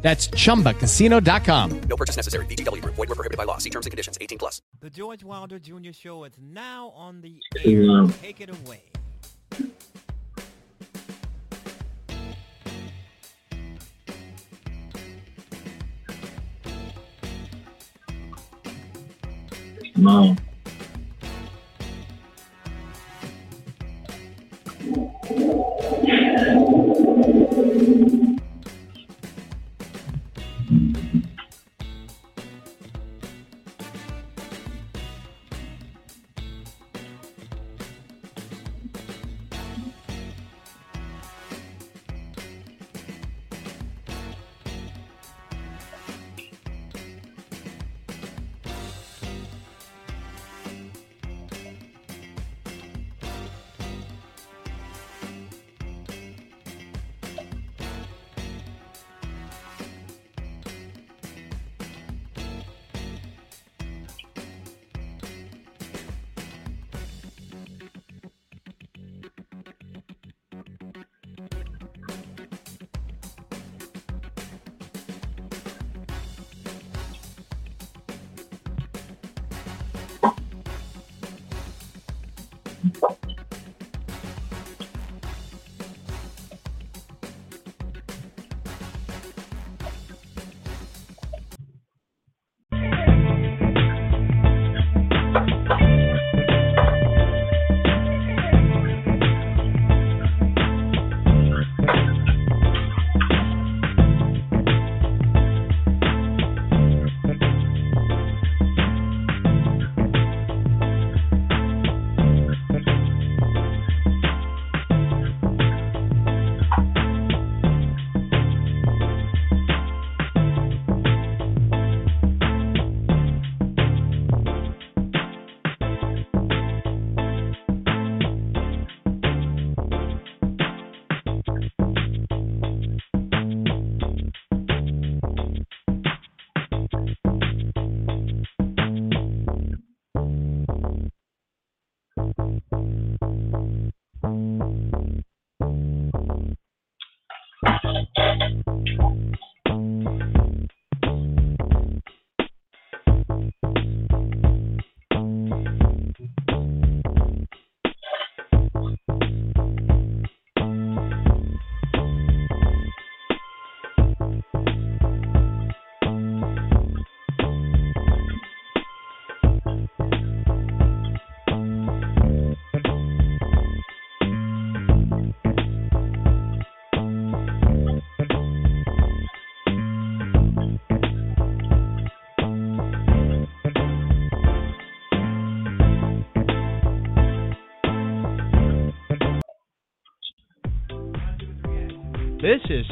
That's chumbacasino.com. No purchase necessary. VGW Group. Void were prohibited by law. See terms and conditions. 18 plus. The George Wilder Jr. Show is now on the Yeah. Take it away. No.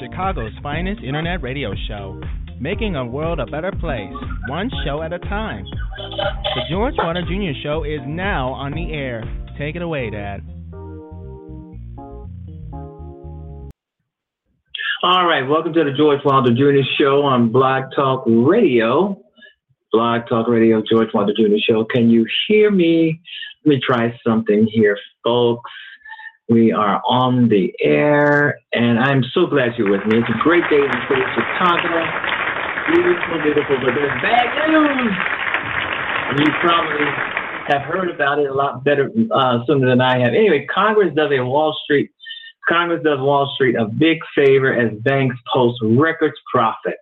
Chicago's finest internet radio show, making a world a better place, one show at a time. The George Wilder Jr. Show is now on the air. Take it away, Dad. All right, welcome to the George Wilder Jr. Show on Blog Talk Radio. Blog Talk Radio, George Wilder Jr. Show. Can you hear me? Let me try something here, folks. We are on the air, and I'm so glad you're with me. It's a great day in the city of Chicago. Beautiful, beautiful, but there's bad news. And you probably have heard about it a lot better uh, sooner than I have. Anyway, Congress does a Wall Street Congress does Wall Street a big favor as banks post records profits.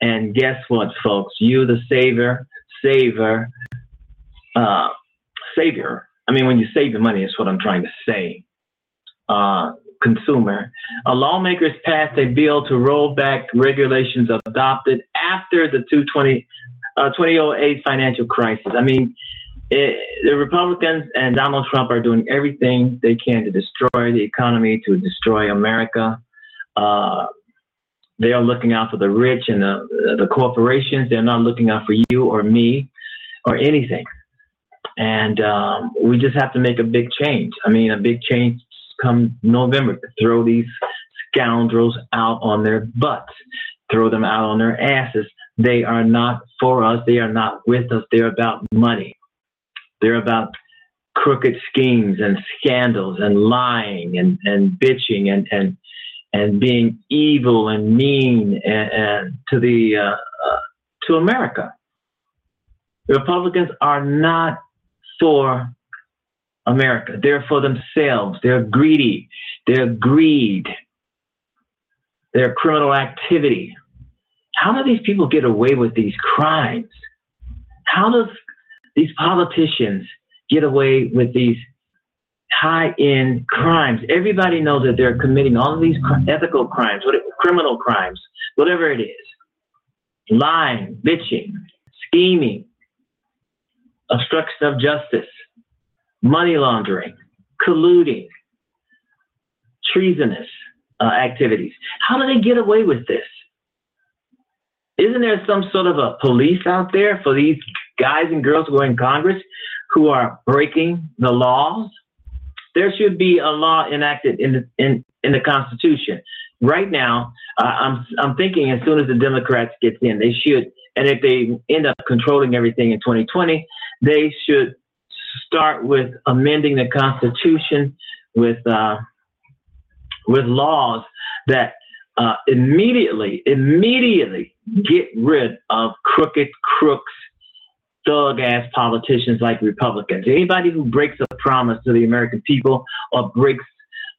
And guess what, folks? You, the saver, saver, uh, savior. I mean, when you save your money, is what I'm trying to say. Uh, consumer. Uh, lawmakers passed a bill to roll back regulations adopted after the 220, uh, 2008 financial crisis. I mean, it, the Republicans and Donald Trump are doing everything they can to destroy the economy, to destroy America. Uh, they are looking out for the rich and the, the corporations. They're not looking out for you or me. or anything. And um, we just have to make a big change. I mean, a big change come November. Throw these scoundrels out on their butts, throw them out on their asses. They are not for us. They are not with us. They're about money. They're about crooked schemes and scandals and lying and, and bitching and, and, and being evil and mean and, and to the uh, uh, to America. Republicans are not for America. They're for themselves. They're greedy. They're greed. They're criminal activity. How do these people get away with these crimes? How does these politicians get away with these high end crimes? Everybody knows that they're committing all of these ethical crimes, criminal crimes, whatever it is lying, bitching, scheming, obstruction of justice, money laundering, colluding, treasonous uh, activities. How do they get away with this? Isn't there some sort of a police out there for these guys and girls who are in Congress who are breaking the laws? There should be a law enacted in the, in, in the Constitution. Right now, uh, I'm, I'm thinking as soon as the Democrats get in, they should, and if they end up controlling everything in 2020, they should start with amending the Constitution with uh, with laws that uh, immediately immediately get rid of crooked crooks, thug ass politicians like Republicans. Anybody who breaks a promise to the American people or breaks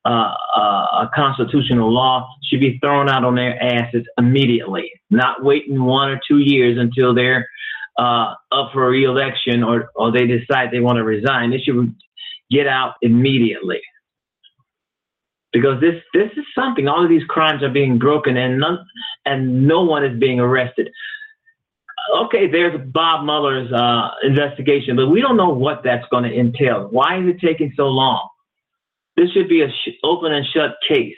uh, a constitutional law should be thrown out on their asses immediately, not waiting one or two years until they're uh, up for re-election or, or they decide they want to resign. They should get out immediately because this this is something. All of these crimes are being broken and none and no one is being arrested. Okay, there's Bob Mueller's uh, investigation, but we don't know what that's going to entail. Why is it taking so long? This should be a sh- open and shut case.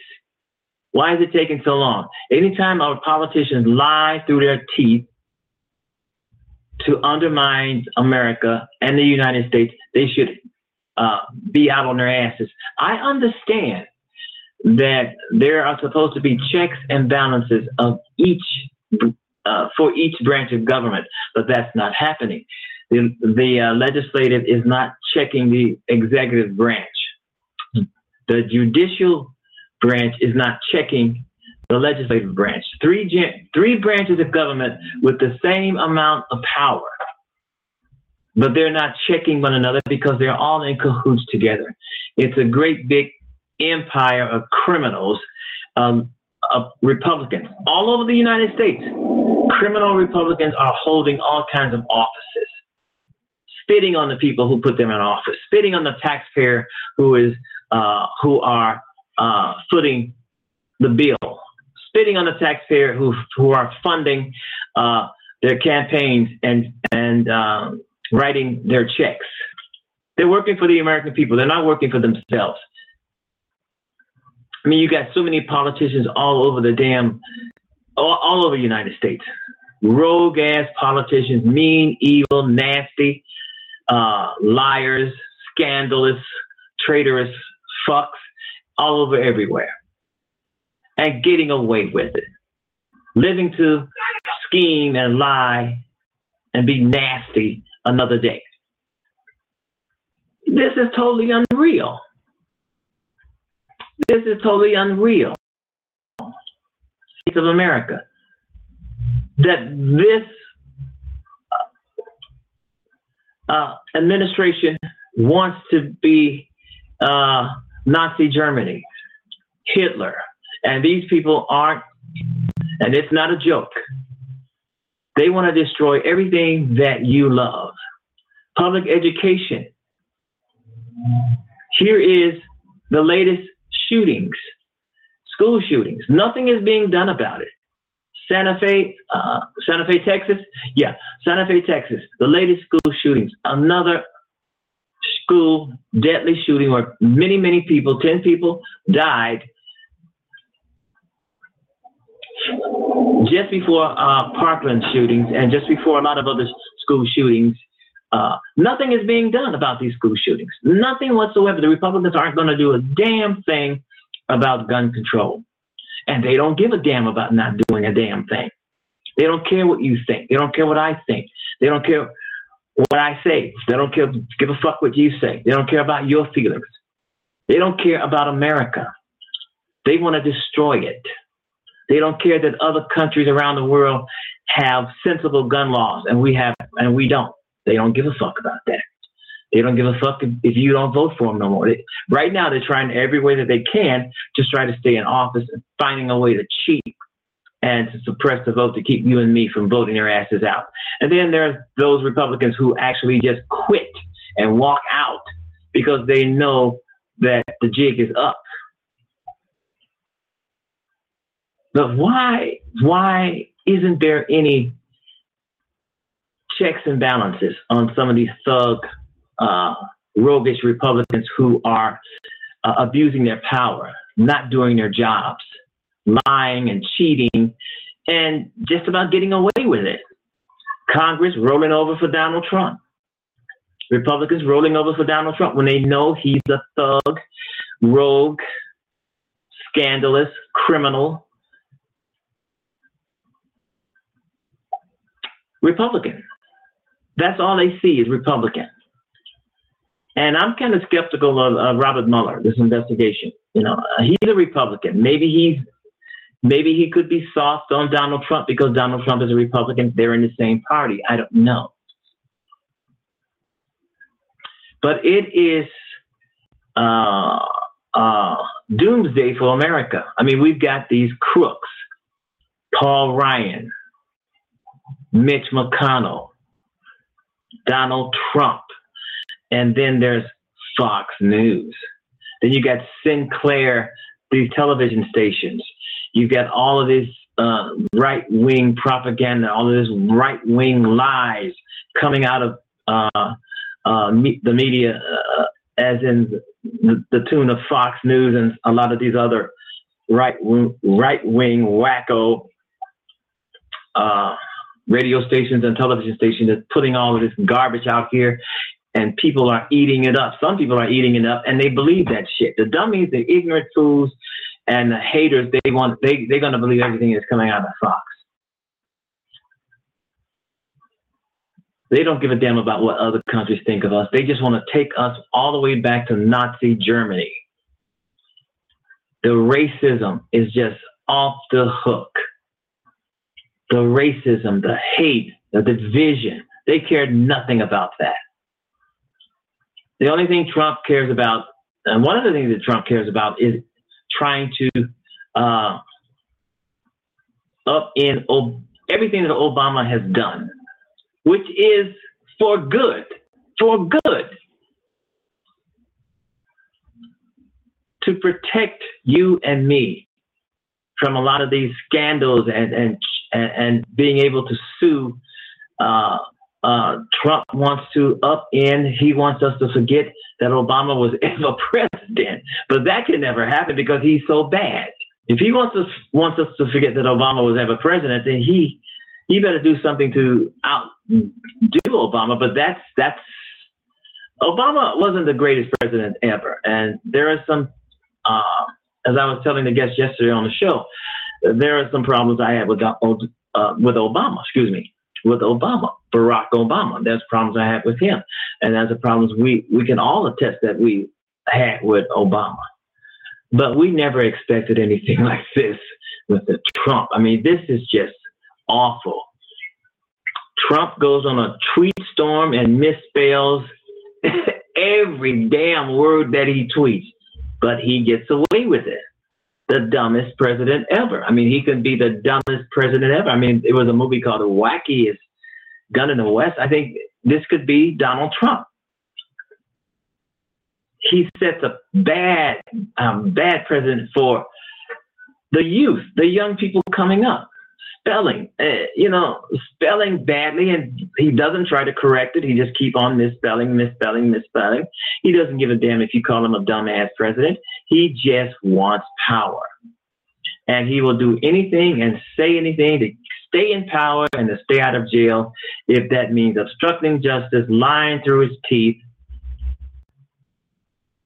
Why is it taking so long? Anytime our politicians lie through their teeth to undermine America and the United States, they should uh, be out on their asses. I understand that there are supposed to be checks and balances of each uh, for each branch of government, but that's not happening. The, the uh, legislative is not checking the executive branch. The judicial branch is not checking the legislative branch. Three, three branches of government with the same amount of power, but they're not checking one another because they're all in cahoots together. It's a great big empire of criminals, um, of Republicans all over the United States. Criminal Republicans are holding all kinds of offices, spitting on the people who put them in office, spitting on the taxpayer who is uh, who are uh, footing the bill, spitting on the taxpayer who who are funding uh, their campaigns and and um, writing their checks. They're working for the American people. They're not working for themselves. I mean, you got so many politicians all over the damn, all, all over the United States. Rogue ass politicians, mean, evil, nasty, uh, liars, scandalous, traitorous fucks all over everywhere and getting away with it. Living to scheme and lie and be nasty another day. This is totally unreal. This is totally unreal. States of America. That this uh, uh, administration wants to be uh, Nazi Germany, Hitler, and these people aren't, and it's not a joke. They want to destroy everything that you love. Public education. Here is the latest shootings, school shootings. Nothing is being done about it. Santa Fe, uh, Santa Fe, Texas. Yeah, Santa Fe, Texas. The latest school shootings. Another school deadly shooting where many, many people, 10 people died just before uh, Parkland shootings and just before a lot of other school shootings Uh, nothing is being done about these school shootings. Nothing whatsoever. The Republicans aren't going to do a damn thing about gun control. And they don't give a damn about not doing a damn thing. They don't care what you think. They don't care what I think. They don't care what I say. They don't care, give a fuck what you say. They don't care about your feelings. They don't care about America. They want to destroy it. They don't care that other countries around the world have sensible gun laws and we have and we don't. They don't give a fuck about that. They don't give a fuck if, you don't vote for them no more. They, right now, they're trying every way that they can to try to stay in office and finding a way to cheat and to suppress the vote to keep you and me from voting their asses out. And then there's those Republicans who actually just quit and walk out because they know that the jig is up. But why why isn't there any checks and balances on some of these thug, uh, roguish Republicans who are uh, abusing their power, not doing their jobs, lying and cheating, and just about getting away with it? Congress rolling over for Donald Trump. Republicans rolling over for Donald Trump when they know he's a thug, rogue, scandalous, criminal, Republican. That's all they see is Republican. And I'm kind of skeptical of Robert Mueller, this investigation. You know, uh, he's a Republican. Maybe he's maybe he could be soft on Donald Trump because Donald Trump is a Republican. They're in the same party. I don't know. But it is uh, uh, doomsday for America. I mean, we've got these crooks, Paul Ryan, Mitch McConnell, Donald Trump, and then there's Fox News. Then you got Sinclair, these television stations. You've got all of this uh, right wing propaganda, all of this right wing lies coming out of uh, uh, me- the media, uh, as in the, the, tune of Fox News and a lot of these other right right wing wacko uh, radio stations and television stations that's putting all of this garbage out here and people are eating it up. Some people are eating it up and they believe that shit. The dummies, the ignorant fools, and the haters, they want they they're gonna believe everything that's coming out of Fox. They don't give a damn about what other countries think of us. They just want to take us all the way back to Nazi Germany. The racism is just off the hook the racism, the hate, the division. They cared nothing about that. The only thing Trump cares about, and one of the things that Trump cares about, is trying to uh, up in everything that Obama has done, which is for good, for good, to protect you and me from a lot of these scandals and, and and, and being able to sue. Uh, uh, Trump wants to up in. He wants us to forget that Obama was ever president, but that can never happen because he's so bad. If he wants us wants us to forget that Obama was ever president, then he he better do something to outdo Obama. But that's that's Obama wasn't the greatest president ever, and there are some. Uh, as I was telling the guests yesterday on the show, there are some problems I had with uh, uh, with Obama. Excuse me, with Obama, Barack Obama. There's problems I had with him, and there's the problems we we can all attest that we had with Obama. But we never expected anything like this with the Trump. I mean, this is just awful. Trump goes on a tweet storm and misspells every damn word that he tweets, but he gets away with it the dumbest president ever. I mean, he could be the dumbest president ever. I mean, it was a movie called The Wackiest Gun in the West. I think this could be Donald Trump. He sets a bad, um, bad president for the youth, the young people coming up spelling, uh, you know, spelling badly, and he doesn't try to correct it. He just keep on misspelling, misspelling, misspelling. He doesn't give a damn if you call him a dumbass president. He just wants power, and he will do anything and say anything to stay in power and to stay out of jail if that means obstructing justice, lying through his teeth,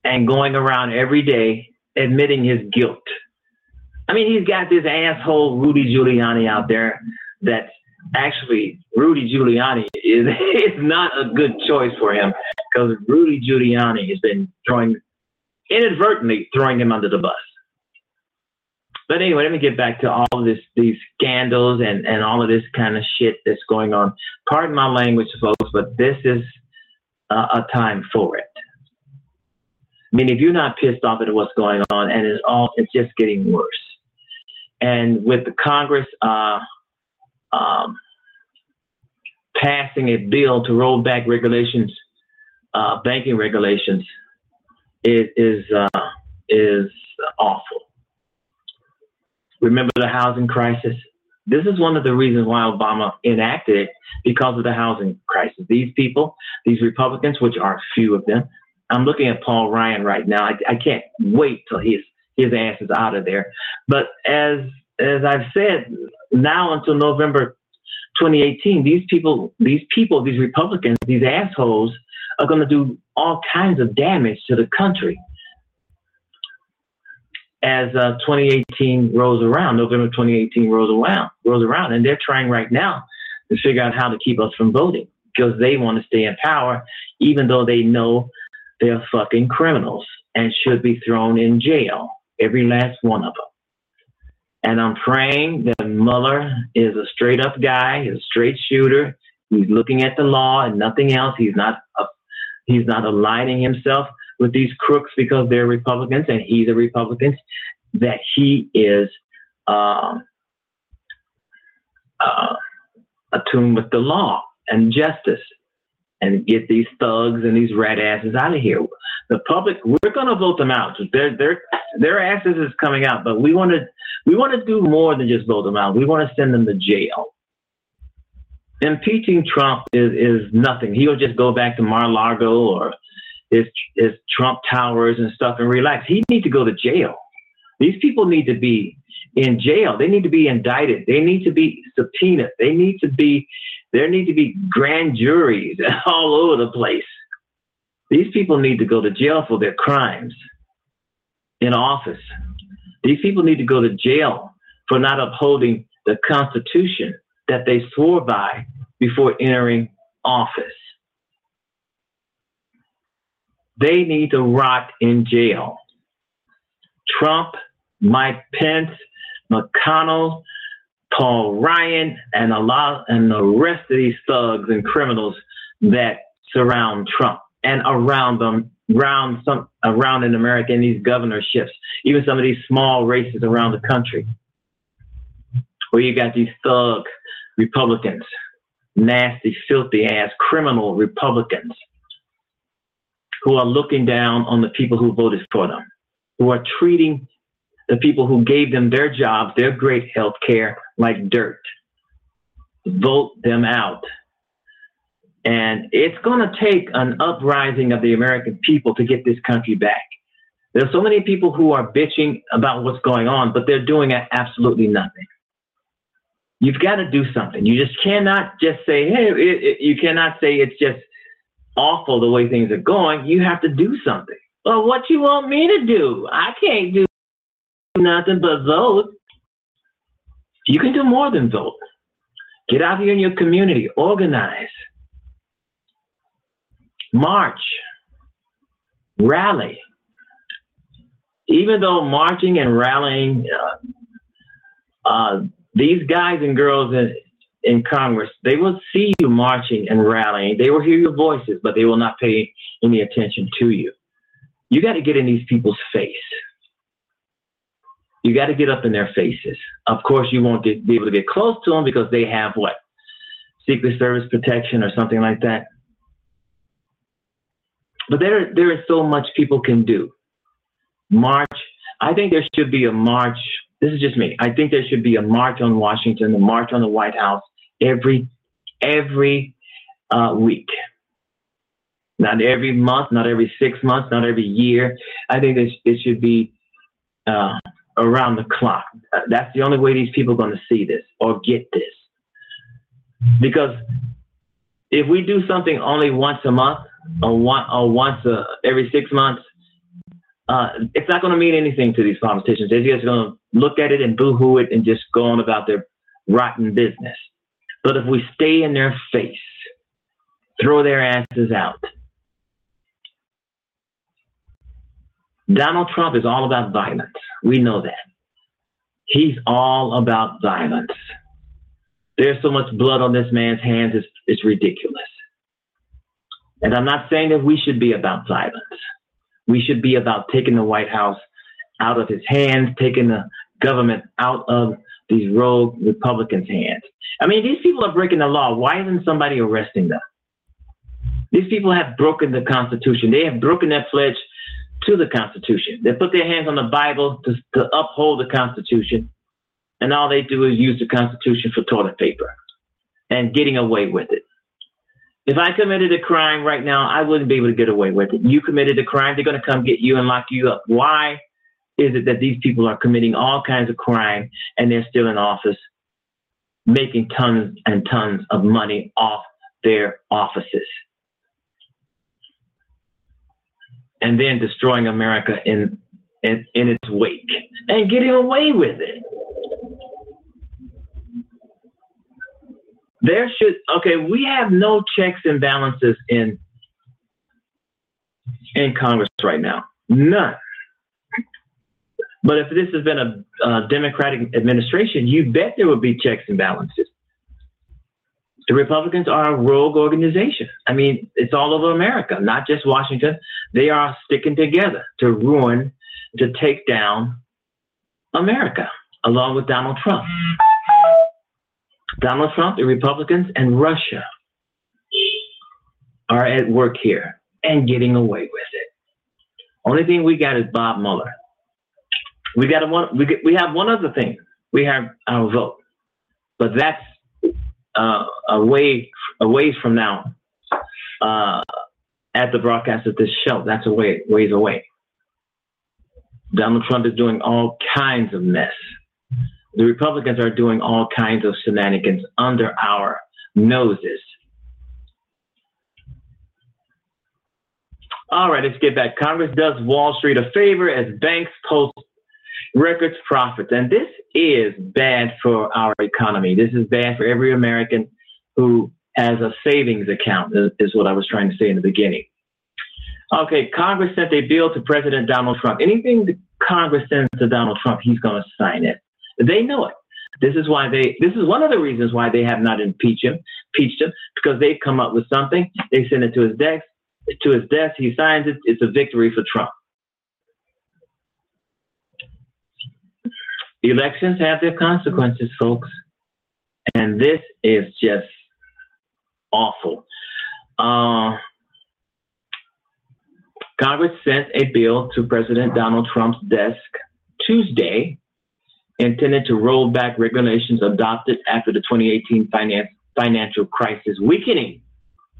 and going around every day admitting his guilt. I mean, he's got this asshole Rudy Giuliani out there that actually Rudy Giuliani is, is not a good choice for him because Rudy Giuliani has been throwing inadvertently throwing him under the bus. But anyway, let me get back to all of this, these scandals and, and all of this kind of shit that's going on. Pardon my language, folks, but this is uh, a time for it. I mean, if you're not pissed off at what's going on, and it's all, it's just getting worse. And with the Congress uh, um, passing a bill to roll back regulations, uh, banking regulations, it is uh, is awful. Remember the housing crisis? This is one of the reasons why Obama enacted it because of the housing crisis. These people, these Republicans, which are few of them, I'm looking at Paul Ryan right now. I, I can't wait till his his ass is out of there. But as as I've said, now until November 2018, these people, these people, these Republicans, these assholes are going to do all kinds of damage to the country as uh, 2018 rolls around, November 2018 rolls around, rolls around, and they're trying right now to figure out how to keep us from voting because they want to stay in power, even though they know they're fucking criminals and should be thrown in jail, every last one of them. And I'm praying that Mueller is a straight up guy, he's a straight shooter. He's looking at the law and nothing else. He's not a, he's not aligning himself with these crooks because they're Republicans and he's a Republican, that he is uh, uh, attuned with the law and justice and get these thugs and these rat asses out of here. The public, we're going to vote them out. Their their their asses is coming out, but we want to we want to do more than just vote them out. We want to send them to jail. Impeaching Trump is is nothing. He'll just go back to Mar-a-Lago or his his Trump towers and stuff and relax. He needs to go to jail. These people need to be in jail. They need to be indicted. They need to be subpoenaed. They need to be there need to be grand juries all over the place. These people need to go to jail for their crimes in office. These people need to go to jail for not upholding the Constitution that they swore by before entering office. They need to rot in jail. Trump, Mike Pence, McConnell, Paul Ryan, and a lot, and the rest of these thugs and criminals that surround Trump and around them, around some, around in America in these governorships, even some of these small races around the country, where you got these thug Republicans, nasty, filthy ass criminal Republicans who are looking down on the people who voted for them, who are treating the people who gave them their jobs, their great health care, like dirt. Vote them out. And it's going to take an uprising of the American people to get this country back. There's so many people who are bitching about what's going on, but they're doing absolutely nothing. You've got to do something. You just cannot just say, hey, it, it, you cannot say it's just awful the way things are going, you have to do something. Well, what you want me to do? I can't do nothing but vote. You can do more than vote. Get out here in your community, organize, march, rally. Even though marching and rallying, uh, uh, these guys and girls in, in Congress, they will see you marching and rallying. They will hear your voices, but they will not pay any attention to you. You got to get in these people's face. You got to get up in their faces. Of course, you won't get, be able to get close to them because they have what? Secret Service protection or something like that. But there, there is so much people can do. March. I think there should be a march. This is just me. I think there should be a march on Washington, a march on the White House, every every uh, week. Not every month, not every six months, not every year. I think this it should be uh, around the clock. That's the only way these people are going to see this or get this. Because if we do something only once a month or, one, or once every six months, uh, it's not going to mean anything to these politicians. They're just going to look at it and boo-hoo it and just go on about their rotten business. But if we stay in their face, throw their asses out. Donald Trump is all about violence. We know that. He's all about violence. There's so much blood on this man's hands, it's, it's ridiculous. And I'm not saying that we should be about violence. We should be about taking the White House out of his hands, taking the government out of these rogue Republicans' hands. I mean, these people are breaking the law. Why isn't somebody arresting them? These people have broken the Constitution. They have broken their pledge to the Constitution. They put their hands on the Bible to, to uphold the Constitution, and all they do is use the Constitution for toilet paper and getting away with it. If I committed a crime right now, I wouldn't be able to get away with it. You committed a crime, they're going to come get you and lock you up. Why is it that these people are committing all kinds of crime and they're still in office, making tons and tons of money off their offices? And then destroying America in, in, in its wake and getting away with it. there should okay we have no checks and balances in in congress right now. None. But if this has been a, a democratic administration you bet there would be checks and balances the republicans are a rogue organization i mean it's all over america not just washington they are sticking together to ruin to take down america along with donald trump Donald Trump, the Republicans, and Russia are at work here and getting away with it. Only thing we got is Bob Mueller. We got a one. We we have one other thing. We have our vote, but that's uh, away a ways from now. Uh, at the broadcast of this show, that's a way ways away. Donald Trump is doing all kinds of mess the Republicans are doing all kinds of shenanigans under our noses. All right, let's get back. Congress does Wall Street a favor as banks post records profits. And this is bad for our economy. This is bad for every American who has a savings account, is what I was trying to say in the beginning. Okay, Congress sent a bill to President Donald Trump. Anything Congress sends to Donald Trump, he's going to sign it. They know it. This is why they. This is one of the reasons why they have not impeached him. Impeached him because they've come up with something. They send it to his desk. To his desk, he signs it. It's a victory for Trump. Elections have their consequences, folks, and this is just awful. Uh, Congress sent a bill to President Donald Trump's desk Tuesday intended to roll back regulations adopted after the 2018 finance, financial crisis, weakening,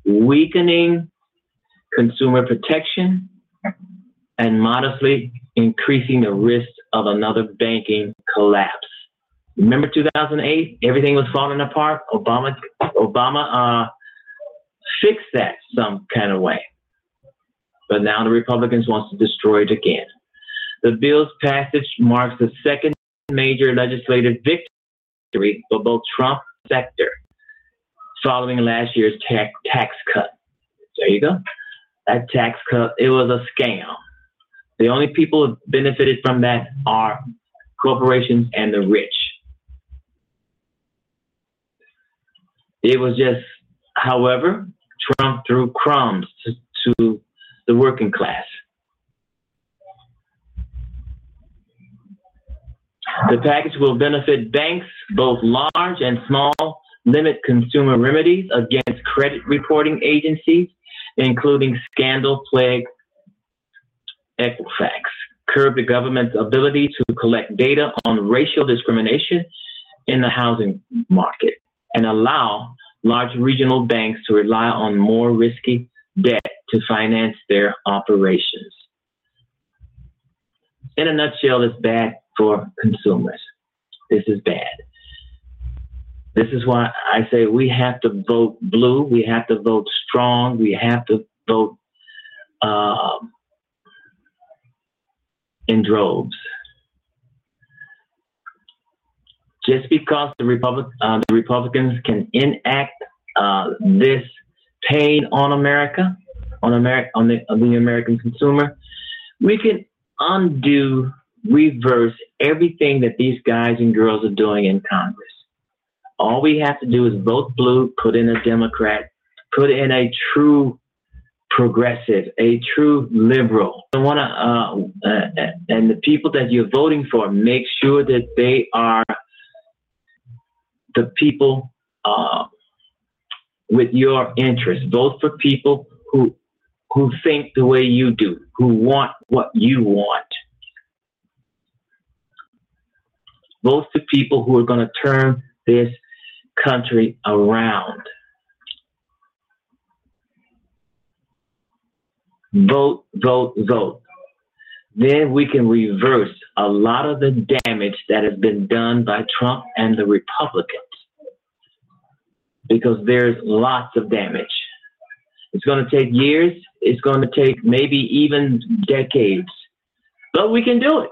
weakening consumer protection and modestly increasing the risk of another banking collapse. Remember 2008? Everything was falling apart. Obama, Obama uh, fixed that some kind of way. But now the Republicans want to destroy it again. The bill's passage marks the second major legislative victory for both Trump sector following last year's tax, tax cut. There you go. That tax cut, it was a scam. The only people who benefited from that are corporations and the rich. It was just, however, Trump threw crumbs to, to the working class. The package will benefit banks, both large and small, limit consumer remedies against credit reporting agencies, including scandal plagued Equifax, curb the government's ability to collect data on racial discrimination in the housing market, and allow large regional banks to rely on more risky debt to finance their operations. In a nutshell, it's bad for consumers. This is bad. This is why I say we have to vote blue. We have to vote strong. We have to vote um, in droves. Just because the, Republic, uh, the Republicans can enact uh, this pain on America, on, Ameri- on, the, on the American consumer, we can undo, reverse everything that these guys and girls are doing in Congress. All we have to do is vote blue, put in a Democrat, put in a true progressive, a true liberal. I want to, uh, uh, and the people that you're voting for, make sure that they are the people uh, with your interests. Vote for people who who think the way you do, who want what you want. Vote for people who are going to turn this country around. Vote, vote, vote. Then we can reverse a lot of the damage that has been done by Trump and the Republicans. Because there's lots of damage. It's going to take years. It's going to take maybe even decades. But we can do it.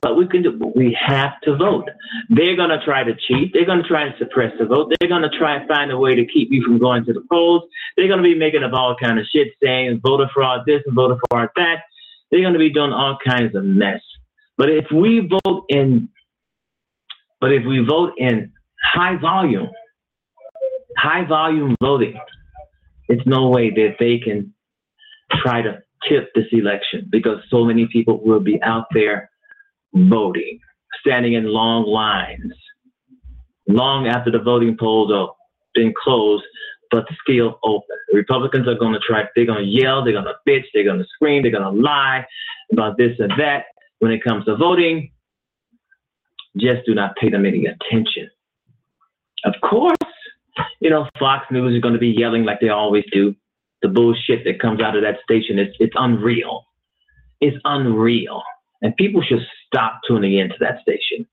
But we can do. We have to vote. They're going to try to cheat. They're going to try to suppress the vote. They're going to try and find a way to keep you from going to the polls. They're going to be making up all kind of shit, saying voter fraud this and voter fraud that. They're going to be doing all kinds of mess. But if we vote in, but if we vote in high volume, high volume voting, it's no way that they can try to tip this election because so many people will be out there voting, standing in long lines, long after the voting polls have been closed, but still open. Republicans are going to try, they're going to yell, they're going to bitch, they're going to scream, they're going to lie about this and that. When it comes to voting, just do not pay them any attention. Of course, you know, Fox News is going to be yelling like they always do. The bullshit that comes out of that station, it's, it's unreal. It's unreal. And people should stop tuning into that station.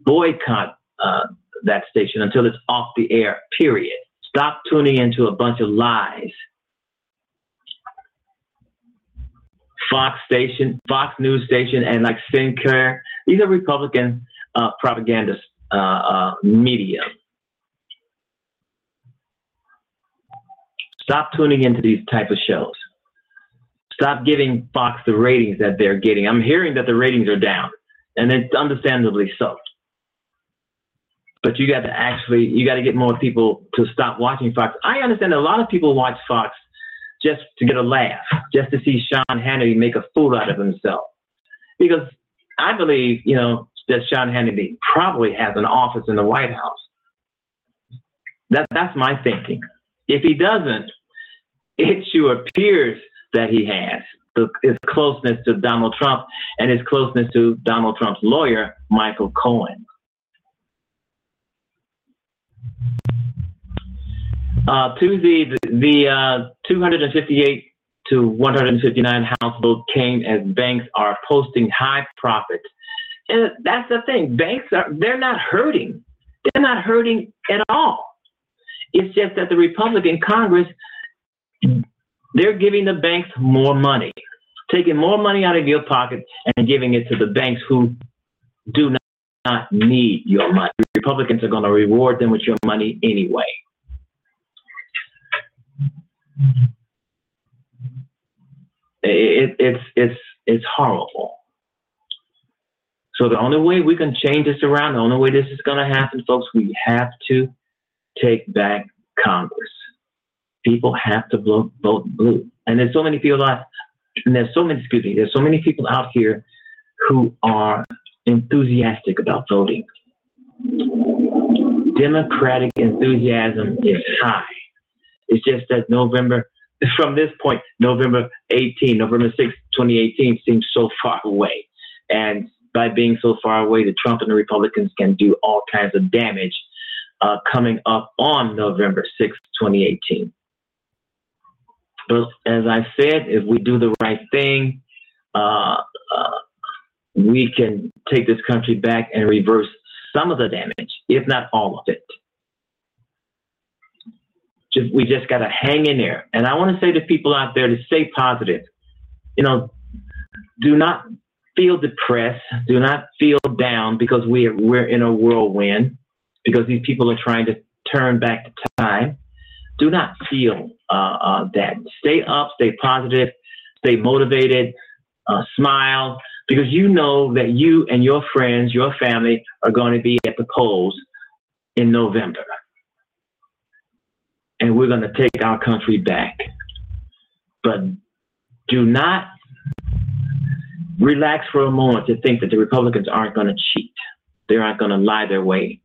Boycott uh, that station until it's off the air, period. Stop tuning into a bunch of lies. Fox station, Fox News station, and like Sinclair, these are Republican uh, propaganda uh, uh, media. Stop tuning into these type of shows. Stop giving Fox the ratings that they're getting. I'm hearing that the ratings are down, and it's understandably so. But you got to actually, you got to get more people to stop watching Fox. I understand a lot of people watch Fox just to get a laugh, just to see Sean Hannity make a fool out of himself. Because I believe, you know, that Sean Hannity probably has an office in the White House. That, that's my thinking. If he doesn't, it sure appears that he has. The, his closeness to Donald Trump and his closeness to Donald Trump's lawyer, Michael Cohen. Uh, Tuesday, the, the uh, 258 to 159 House vote came as banks are posting high profits. And that's the thing. Banks are, they're not hurting. They're not hurting at all. It's just that the Republican Congress they're giving the banks more money, taking more money out of your pocket and giving it to the banks who do not, not need your money. Republicans are going to reward them with your money anyway. It, it's it's it's horrible. So the only way we can change this around, the only way this is going to happen, folks, we have to take back Congress people have to vote, vote blue. And there's so many people out, and there's so many, excuse me, there's so many people out here who are enthusiastic about voting. Democratic enthusiasm is high. It's just that November, from this point, November 18, November 6, 2018 seems so far away. And by being so far away, the Trump and the Republicans can do all kinds of damage uh, coming up on November 6, 2018. But as I said, if we do the right thing, uh, uh, we can take this country back and reverse some of the damage, if not all of it. Just, we just got to hang in there. And I want to say to people out there to stay positive. You know, do not feel depressed. Do not feel down because we're we're in a whirlwind because these people are trying to turn back the time. Do not feel uh, uh, that. Stay up. Stay positive. Stay motivated. Uh, smile because you know that you and your friends, your family, are going to be at the polls in November, and we're going to take our country back. But do not relax for a moment to think that the Republicans aren't going to cheat. They aren't going to lie their way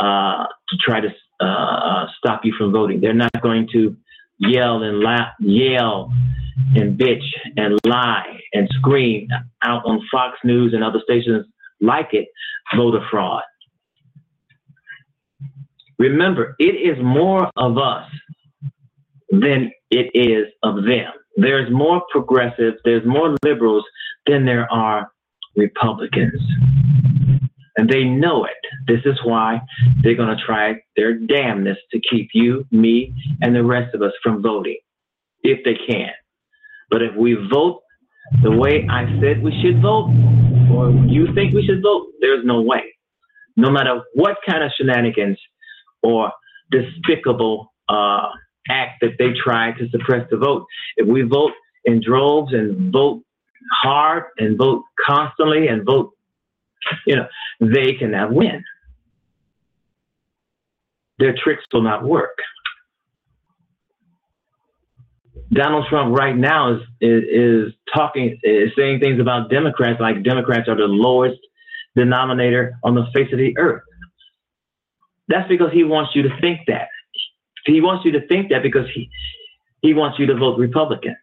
uh, to try to uh, uh, stop you from voting. They're not going to yell and laugh, yell and bitch and lie and scream out on Fox News and other stations like it, voter fraud. Remember, it is more of us than it is of them. There's more progressives, there's more liberals than there are Republicans. And they know it. This is why they're going to try their damnness to keep you, me, and the rest of us from voting, if they can. But if we vote the way I said we should vote, or you think we should vote, there's no way. No matter what kind of shenanigans or despicable uh, act that they try to suppress the vote, if we vote in droves and vote hard and vote constantly and vote, you know, they cannot win. Their tricks will not work. Donald Trump right now is, is, is talking, is saying things about Democrats like Democrats are the lowest denominator on the face of the earth. That's because he wants you to think that. He wants you to think that because he, he wants you to vote Republican.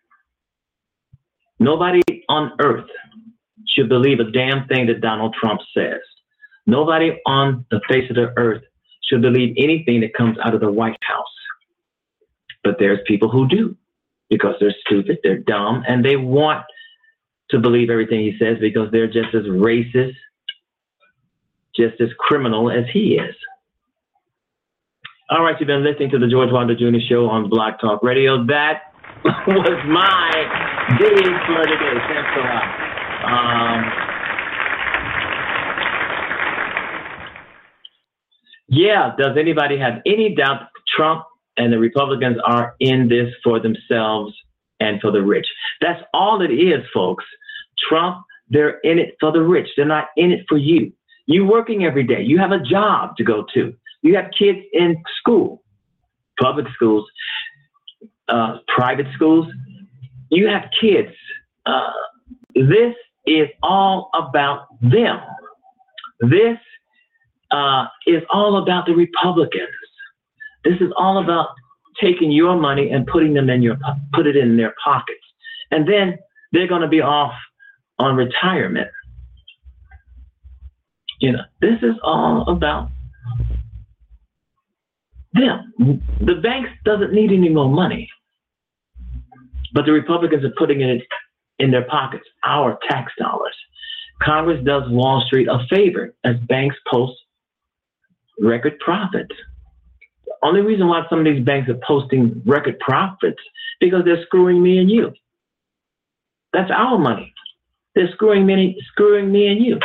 Nobody on earth should believe a damn thing that Donald Trump says. Nobody on the face of the earth should believe anything that comes out of the White House. But there's people who do because they're stupid, they're dumb, and they want to believe everything he says because they're just as racist, just as criminal as he is. All right, you've been listening to the George Wilder Jr. Show on Blog Talk Radio. That was my day for today. Thanks a lot. Um, yeah, does anybody have any doubt Trump and the Republicans are in this for themselves and for the rich? That's all it is, folks. Trump, they're in it for the rich. They're not in it for you. You working every day. You have a job to go to. You have kids in school, public schools uh, private schools, you have kids. Uh, this is all about them. This uh, is all about the Republicans. This is all about taking your money and putting them in your put it in their pockets, and then they're going to be off on retirement. You know, this is all about them. The banks doesn't need any more money. But the Republicans are putting it in their pockets, our tax dollars. Congress does Wall Street a favor as banks post record profits. The only reason why some of these banks are posting record profits because they're screwing me and you. That's our money. They're screwing me, screwing me and you.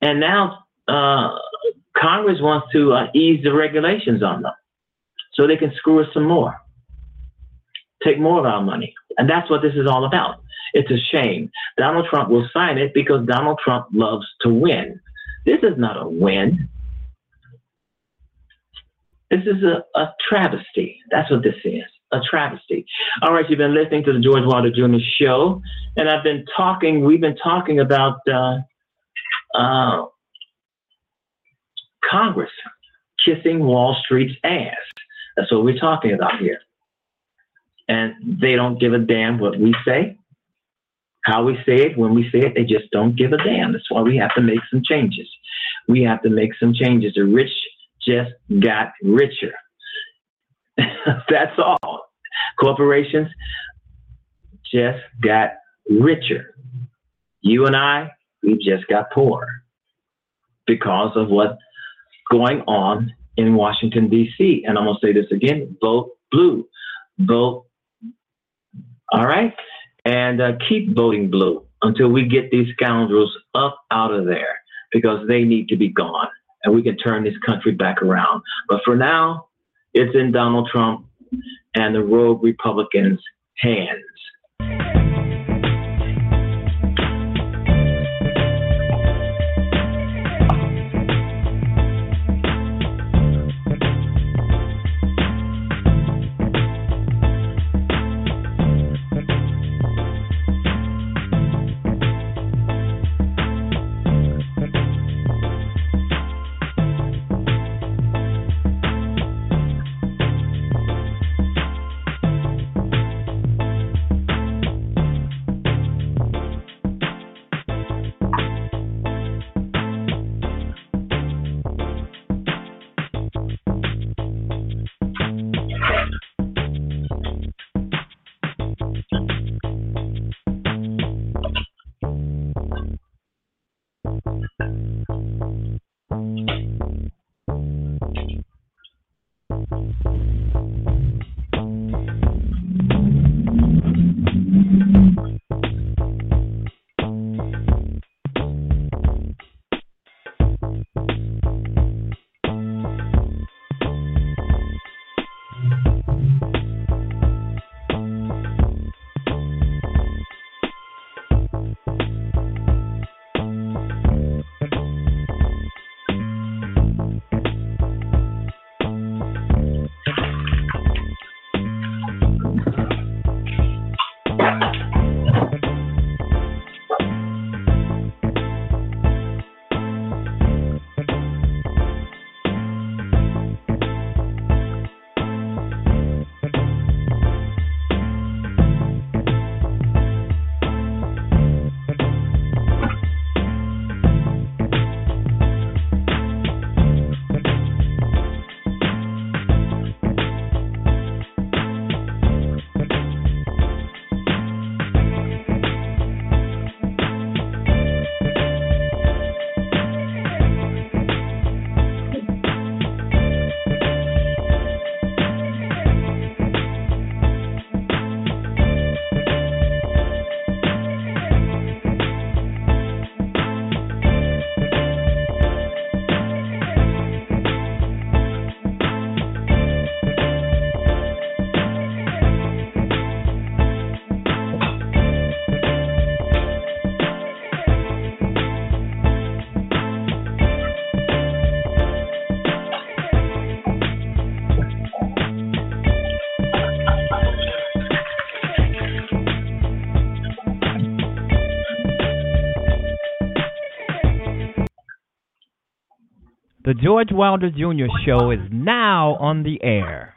And now uh, Congress wants to uh, ease the regulations on them so they can screw us some more take more of our money. And that's what this is all about. It's a shame. Donald Trump will sign it because Donald Trump loves to win. This is not a win. This is a, a travesty. That's what this is a travesty. All right, you've been listening to the George Wilder Jr. show, and I've been talking, we've been talking about uh, uh, Congress kissing Wall Street's ass. That's what we're talking about here and they don't give a damn what we say, how we say it, when we say it. They just don't give a damn. That's why we have to make some changes. We have to make some changes. The rich just got richer. That's all. Corporations just got richer. You and I, we just got poorer. because of what's going on in Washington, D.C. And I'm going to say this again vote blue. Vote. All right? And uh, keep voting blue until we get these scoundrels up out of there because they need to be gone and we can turn this country back around. But for now, it's in Donald Trump and the rogue Republicans' hands. George Wilder Jr. Show is now on the air.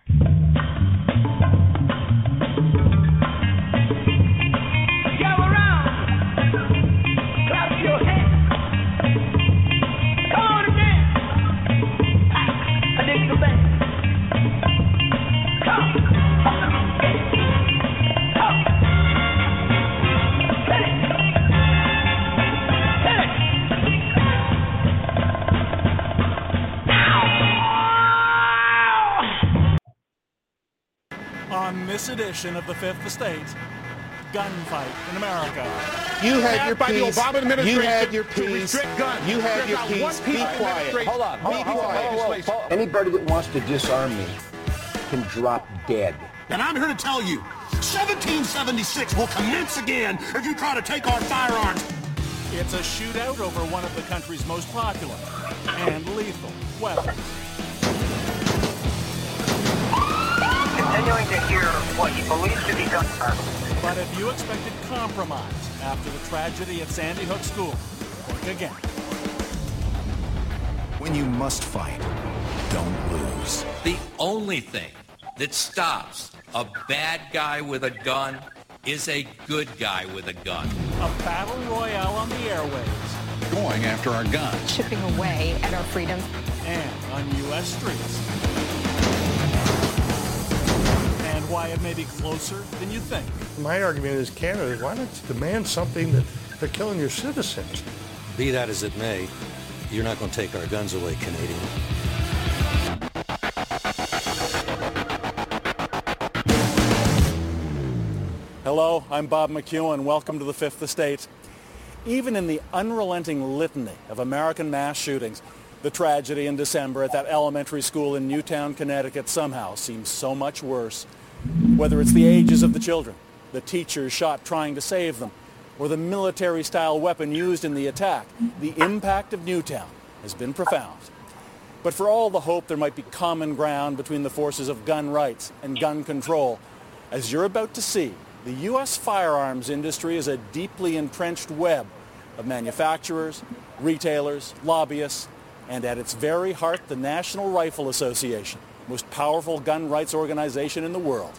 On edition of the Fifth Estate, gunfight in America. You had your by the peace. Obama You administration had your to peace. restrict guns. You had There's your not peace. one Be piece of quiet. administration- Hold on. Be quiet. Anybody that wants to disarm me can drop dead. And I'm here to tell you, 1776 will commence again if you try to take our firearms. It's a shootout over one of the country's most popular and lethal weapons. Continuing to hear what he believes to be gun But if you expected compromise after the tragedy at Sandy Hook School, think again. When you must fight, don't lose. The only thing that stops a bad guy with a gun is a good guy with a gun. A battle royale on the airwaves Going after our guns. chipping away at our freedom. and on U.S. streets. And why it may be closer than you think. My argument is Canada, why not demand something that they're killing your citizens? Be that as it may, You're not going to take our guns away, Canadian. Hello, I'm Bob McKeown. Welcome to the Fifth Estate. Even in the unrelenting litany of American mass shootings, the tragedy in December at that elementary school in Newtown, Connecticut somehow seems so much worse. Whether it's the ages of the children, the teachers shot trying to save them, or the military-style weapon used in the attack, the impact of Newtown has been profound. But for all the hope there might be common ground between the forces of gun rights and gun control, as you're about to see, the U.S. firearms industry is a deeply entrenched web of manufacturers, retailers, lobbyists, and at its very heart, the National Rifle Association, most powerful gun rights organization in the world,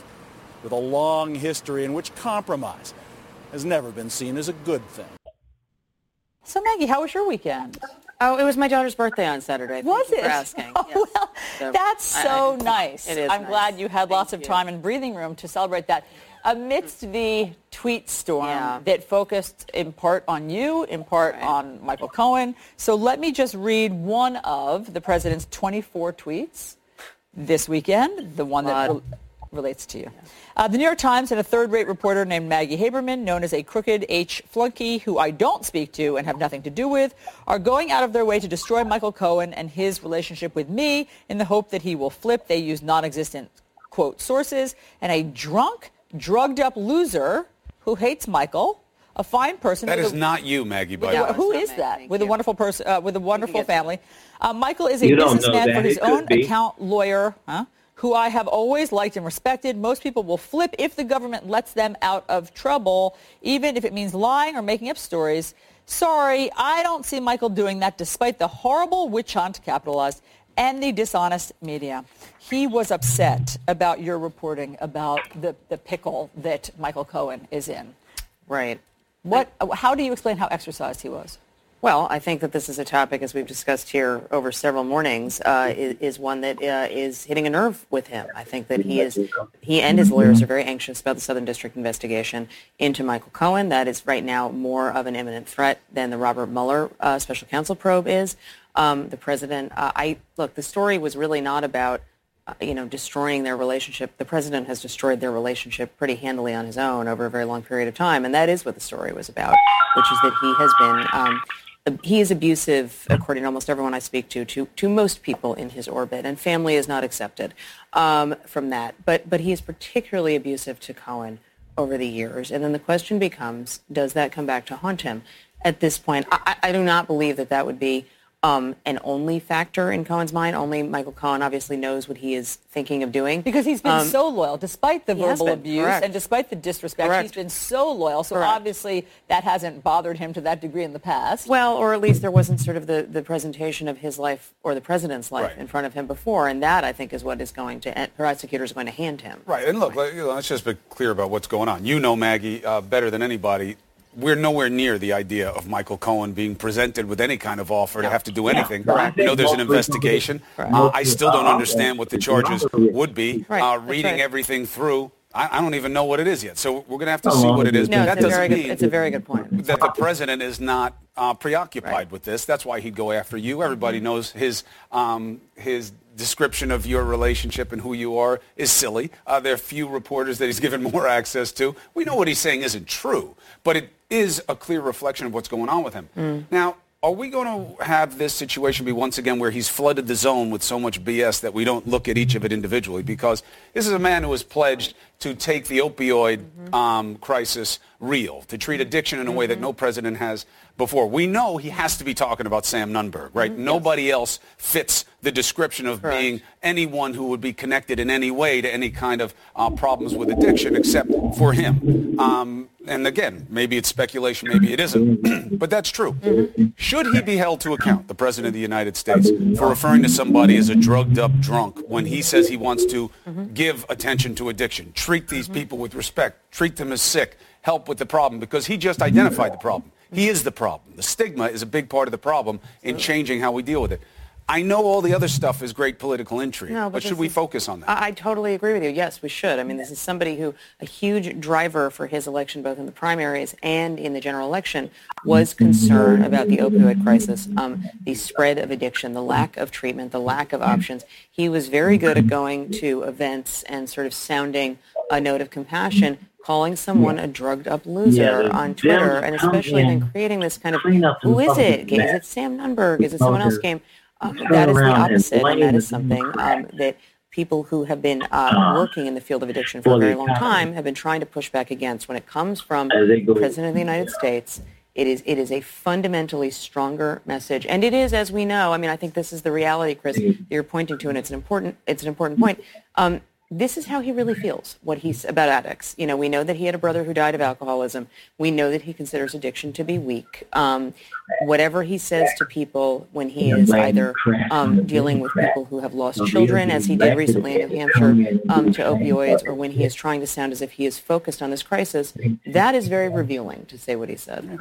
with a long history in which compromise has never been seen as a good thing. So Maggie, how was your weekend? Oh, it was my daughter's birthday on Saturday. Thank Was you it? For asking. Oh, Yes. well, So, that's so I- nice. It is. I'm nice. glad you had lots of you. time and breathing room to celebrate that. Amidst the tweet storm Yeah. that focused in part on you, in part on Michael Cohen. So let me just read one of the president's 24 tweets this weekend, the one that rel- relates to you. Uh, the New York Times and a third-rate reporter named Maggie Haberman, known as a crooked H flunky, who I don't speak to and have nothing to do with, are going out of their way to destroy Michael Cohen and his relationship with me in the hope that he will flip. They use non-existent, quote, sources, and a drunk, drugged-up loser who hates Michael, a fine person. That is a- not you, Maggie. By yeah, the way. who is that? With a wonderful person, uh, with a wonderful family. Uh, Michael is a You businessman for his own be. account lawyer, huh? who I have always liked and respected. Most people will flip if the government lets them out of trouble, even if it means lying or making up stories. Sorry, I don't see Michael doing that despite the horrible witch hunt, capitalized, and the dishonest media. He was upset about your reporting about the, the pickle that Michael Cohen is in. Right. What, how do you explain how exercised he was? Well, I think that this is a topic, as we've discussed here over several mornings, uh, is, is one that uh, is hitting a nerve with him. I think that he is, he and his lawyers are very anxious about the Southern District investigation into Michael Cohen. That is right now more of an imminent threat than the Robert Mueller uh, special counsel probe is. Um, the president, uh, I look, the story was really not about you know, destroying their relationship. The president has destroyed their relationship pretty handily on his own over a very long period of time, and that is what the story was about, which is that he has been, um, he is abusive, according to almost everyone I speak to, to, to most people in his orbit, and family is not accepted um, from that. But, but he is particularly abusive to Cohen over the years, and then the question becomes, does that come back to haunt him? At this point, I, I I do not believe that that would be um, an only factor in Cohen's mind. Only Michael Cohen obviously knows what he is thinking of doing. Because he's been Um, so loyal, despite the verbal been, abuse correct. and despite the disrespect, Correct. he's been so loyal. So Correct. obviously that hasn't bothered him to that degree in the past. Well, or at least there wasn't sort of the, the presentation of his life or the president's life Right. in front of him before, and that I think is what is going to prosecutors are going to hand him. Right, and look, let- you know, let's just be clear about what's going on. You know, Maggie, uh, better than anybody. We're nowhere near the idea of Michael Cohen being presented with any kind of offer to have to do anything. Correct. We know there's an investigation. Uh, I still don't understand what the charges would be. Right, Uh, reading right. everything through, I, I don't even know what it is yet. So we're going to have to Oh, see what it is. No, that it's a doesn't very good. mean It's a very good point. that the president is not uh, preoccupied Right. with this. That's why he'd go after you. Everybody knows his um, his description of your relationship and who you are is silly. Uh, there are few reporters that he's given more access to. We know what he's saying isn't true, but it is a clear reflection of what's going on with him. Now, are we going to have this situation be once again where he's flooded the zone with so much BS that we don't look at each of it individually? Because this is a man who has pledged to take the opioid um, crisis real, to treat addiction in a way that no president has before. We know he has to be talking about Sam Nunberg, right? Nobody else fits the description of Correct. being anyone who would be connected in any way to any kind of uh, problems with addiction except for him. Um, and again, maybe it's speculation, maybe it isn't, but that's true. Should he be held to account, the President of the United States, for referring to somebody as a drugged up drunk when he says he wants to give attention to addiction, treat these people with respect, treat them as sick, help with the problem, because he just identified the problem. He is the problem. The stigma is a big part of the problem in changing how we deal with it. I know all the other stuff is great political intrigue, No, but, but should we is- focus on that? I, I totally agree with you. Yes, we should. I mean, this is somebody who a huge driver for his election, both in the primaries and in the general election, was concern about the opioid crisis, um, the spread of addiction, the lack of treatment, the lack of options. He was very good at going to events and sort of sounding a note of compassion, calling someone a drugged up loser Yeah, on Twitter, and especially then creating this kind of who is it? Is it? fucking Is mess. it Sam Nunberg? Is it someone else? Fuckers Game. Um, that is the and opposite, and that is something um, that people who have been uh, working in the field of addiction for a very long time have been trying to push back against. When it comes from the President of the United States, it is it is a fundamentally stronger message, and it is, as we know. I mean, I think this is the reality, Chris, that you're pointing to, and it's an important it's an important point. Um, this is how he really feels what he's about addicts. You know, we know that he had a brother who died of alcoholism. We know that he considers addiction to be weak. Um, whatever he says to people when he is either um, dealing with people who have lost children, as he did recently in New Hampshire, um, to opioids, or when he is trying to sound as if he is focused on this crisis, that is very revealing to say what he said.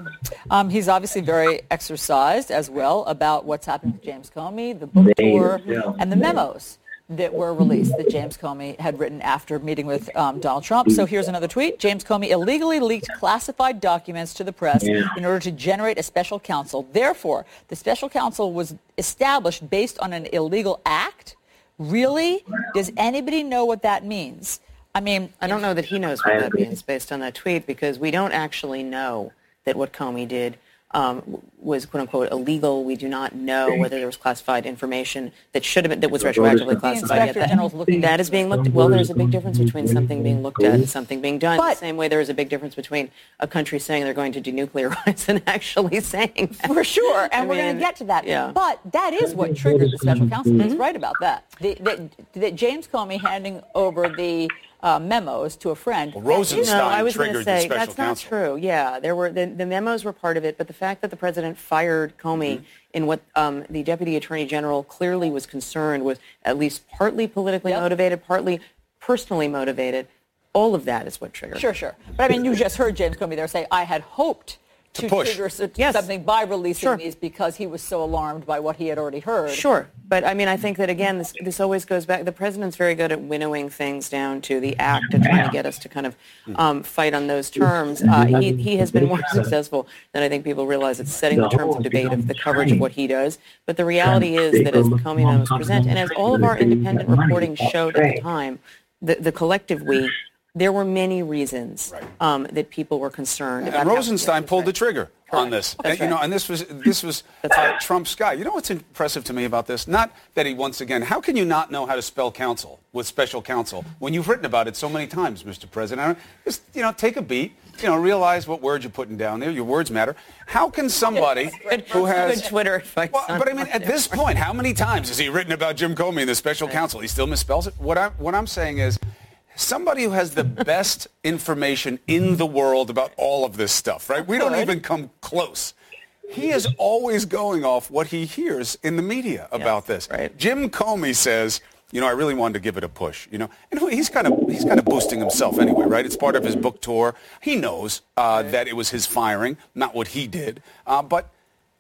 Um, he's obviously very exercised as well about what's happened with James Comey, the book tour, and the memos that were released that James Comey had written after meeting with um, Donald Trump. So here's another tweet. James Comey illegally leaked classified documents to the press Yeah. in order to generate a special counsel. Therefore, the special counsel was established based on an illegal act. Really? Does anybody know what that means? I mean, I don't know that he knows what that means based on that tweet because we don't actually know that what Comey did um, was quote unquote illegal. We do not know whether there was classified information that should have been that was retroactively classified. yet. Inspector That- General's looking that being looked at. Well, there's a big difference between something being looked at and something being done. But- the same way there is a big difference between a country saying they're going to denuclearize and actually saying that. For sure, and I we're going to get to that. yeah. But that is what triggered the special counsel. Mm-hmm. He's right about that. The, that, that James Comey handing over the uh, memos to a friend. Well, Rosenstein no, I was going to the say special that's counsel. not true. Yeah, there were the, the memos were part of it, but the fact that the president fired Comey in what um, the deputy attorney general clearly was concerned was at least partly politically Yep. motivated, partly personally motivated. All of that is what triggered. Sure, sure. But I mean, you just heard James Comey there say, I had hoped to, push. trigger Yes. something by releasing Sure. these because he was so alarmed by what he had already heard. Sure, but I mean, I think that again, this this always goes back. The president's very good at winnowing things down to the act and trying to get us to kind of um, fight on those terms. Uh, he he has been more successful than I think people realize at setting the terms of debate of the coverage of what he does. But the reality is that as the Comey memos present, and as all of our independent reporting showed at the time, the the collective we. There were many reasons um, that people were concerned. And Rosenstein pulled the trigger on this. And, you know, and this was this was uh, Trump's guy. You know what's impressive to me about this? Not that he once again. How can you not know how to spell counsel with special counsel when you've written about it so many times, Mr. President? Just you know, take a beat. You know, realize what words you're putting down there. Your words matter. How can somebody who has good Twitter advice. well, but I mean, at this point, how many times has he written about Jim Comey and the special counsel? He still misspells it. What I'm what I'm saying is, somebody who has the best information in the world about all of this stuff, right? We don't even come close. He is always going off what he hears in the media about this. right. Jim Comey says, you know, I really wanted to give it a push, you know. And he's kind of he's kind of boosting himself anyway, right? It's part of his book tour. He knows uh, that it was his firing, not what he did. Uh, but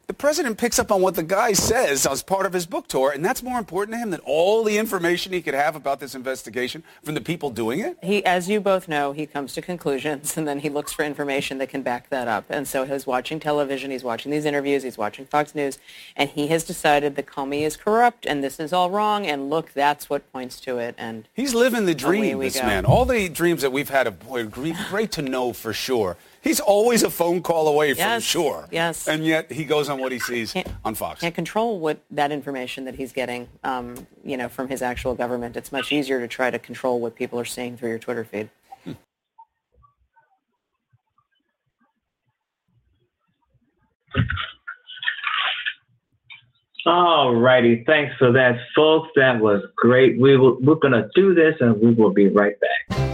the president picks up on what the guy says as part of his book tour, and that's more important to him than all the information he could have about this investigation from the people doing it. He, as you both know, he comes to conclusions and then he looks for information that can back that up. And so he's watching television, he's watching these interviews, he's watching Fox News, and he has decided that Comey is corrupt and this is all wrong. And look, that's what points to it. And He's living the dream, this go. man. All the dreams that we've had of boy, great, great to know for sure. He's always a phone call away from sure. yes. And yet he goes on what he sees Can't- on Fox. can't control what that information that he's getting, um, you know, from his actual government. It's much easier to try to control what people are seeing through your Twitter feed. All righty. Thanks for that, folks. That was great. We will, we're going to do this and we will be right back.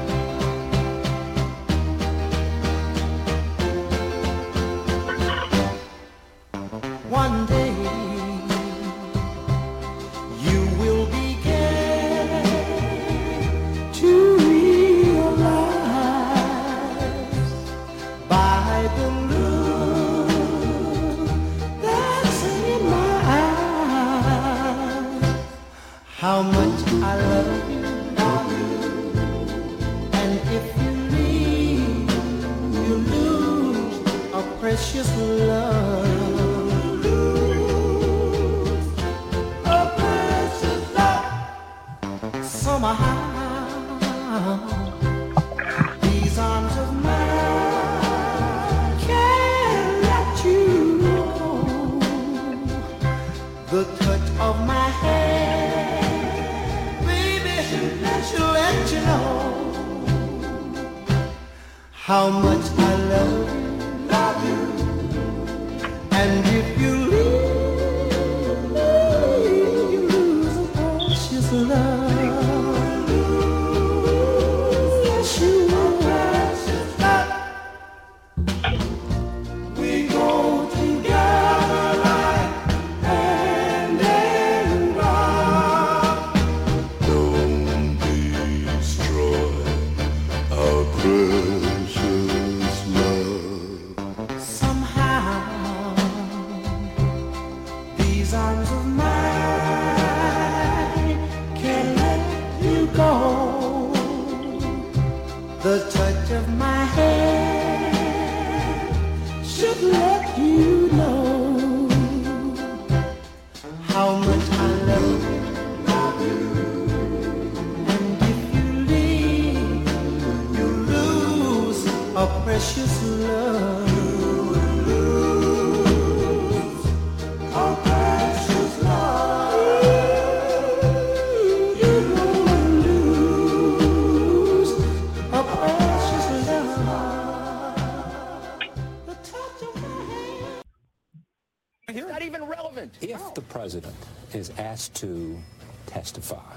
Is asked to testify,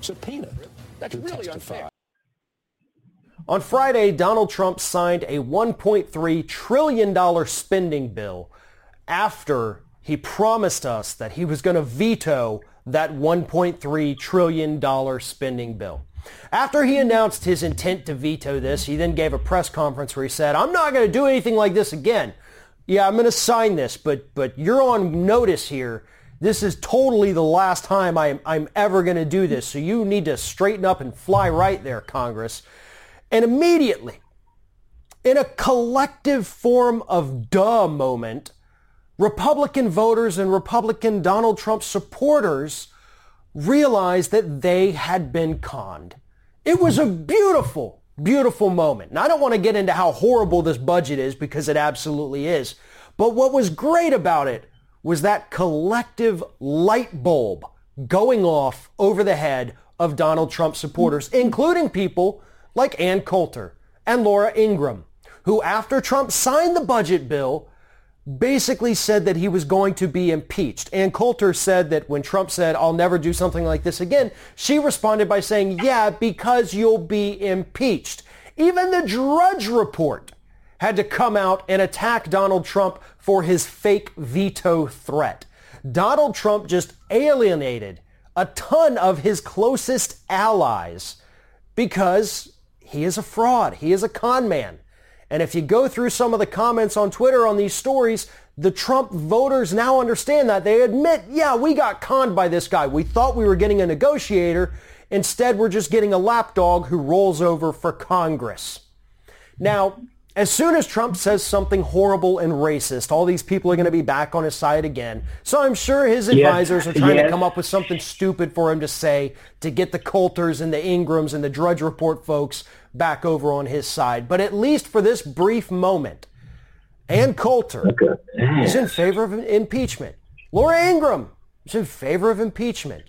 subpoenaed That's to really testify. unfair. On Friday, Donald Trump signed a $1.3 trillion spending bill after he promised us that he was going to veto that $1.3 trillion spending bill. After he announced his intent to veto this, he then gave a press conference where he said, I'm not going to do anything like this again. Yeah, I'm going to sign this, but, but you're on notice here. This is totally the last time I'm, I'm ever going to do this. So you need to straighten up and fly right there, Congress. And immediately, in a collective form of duh moment, Republican voters and Republican Donald Trump supporters realized that they had been conned. It was a beautiful, beautiful moment. And I don't want to get into how horrible this budget is because it absolutely is. But what was great about it was that collective light bulb going off over the head of Donald Trump supporters, including people like Ann Coulter and Laura Ingraham, who after Trump signed the budget bill, basically said that he was going to be impeached. Ann Coulter said that when Trump said, I'll never do something like this again, she responded by saying, yeah, because you'll be impeached. Even the Drudge Report had to come out and attack Donald Trump for his fake veto threat. Donald Trump just alienated a ton of his closest allies because he is a fraud. He is a con man. And if you go through some of the comments on Twitter on these stories, the Trump voters now understand that. They admit, yeah, we got conned by this guy. We thought we were getting a negotiator. Instead, we're just getting a lapdog who rolls over for Congress. Now, as soon as Trump says something horrible and racist, all these people are going to be back on his side again. So I'm sure his Yes, advisors are trying to come up with something stupid for him to say to get the Coulters and the Ingrahams and the Drudge Report folks back over on his side. But at least for this brief moment, Ann Coulter is in favor of impeachment. Laura Ingraham is in favor of impeachment.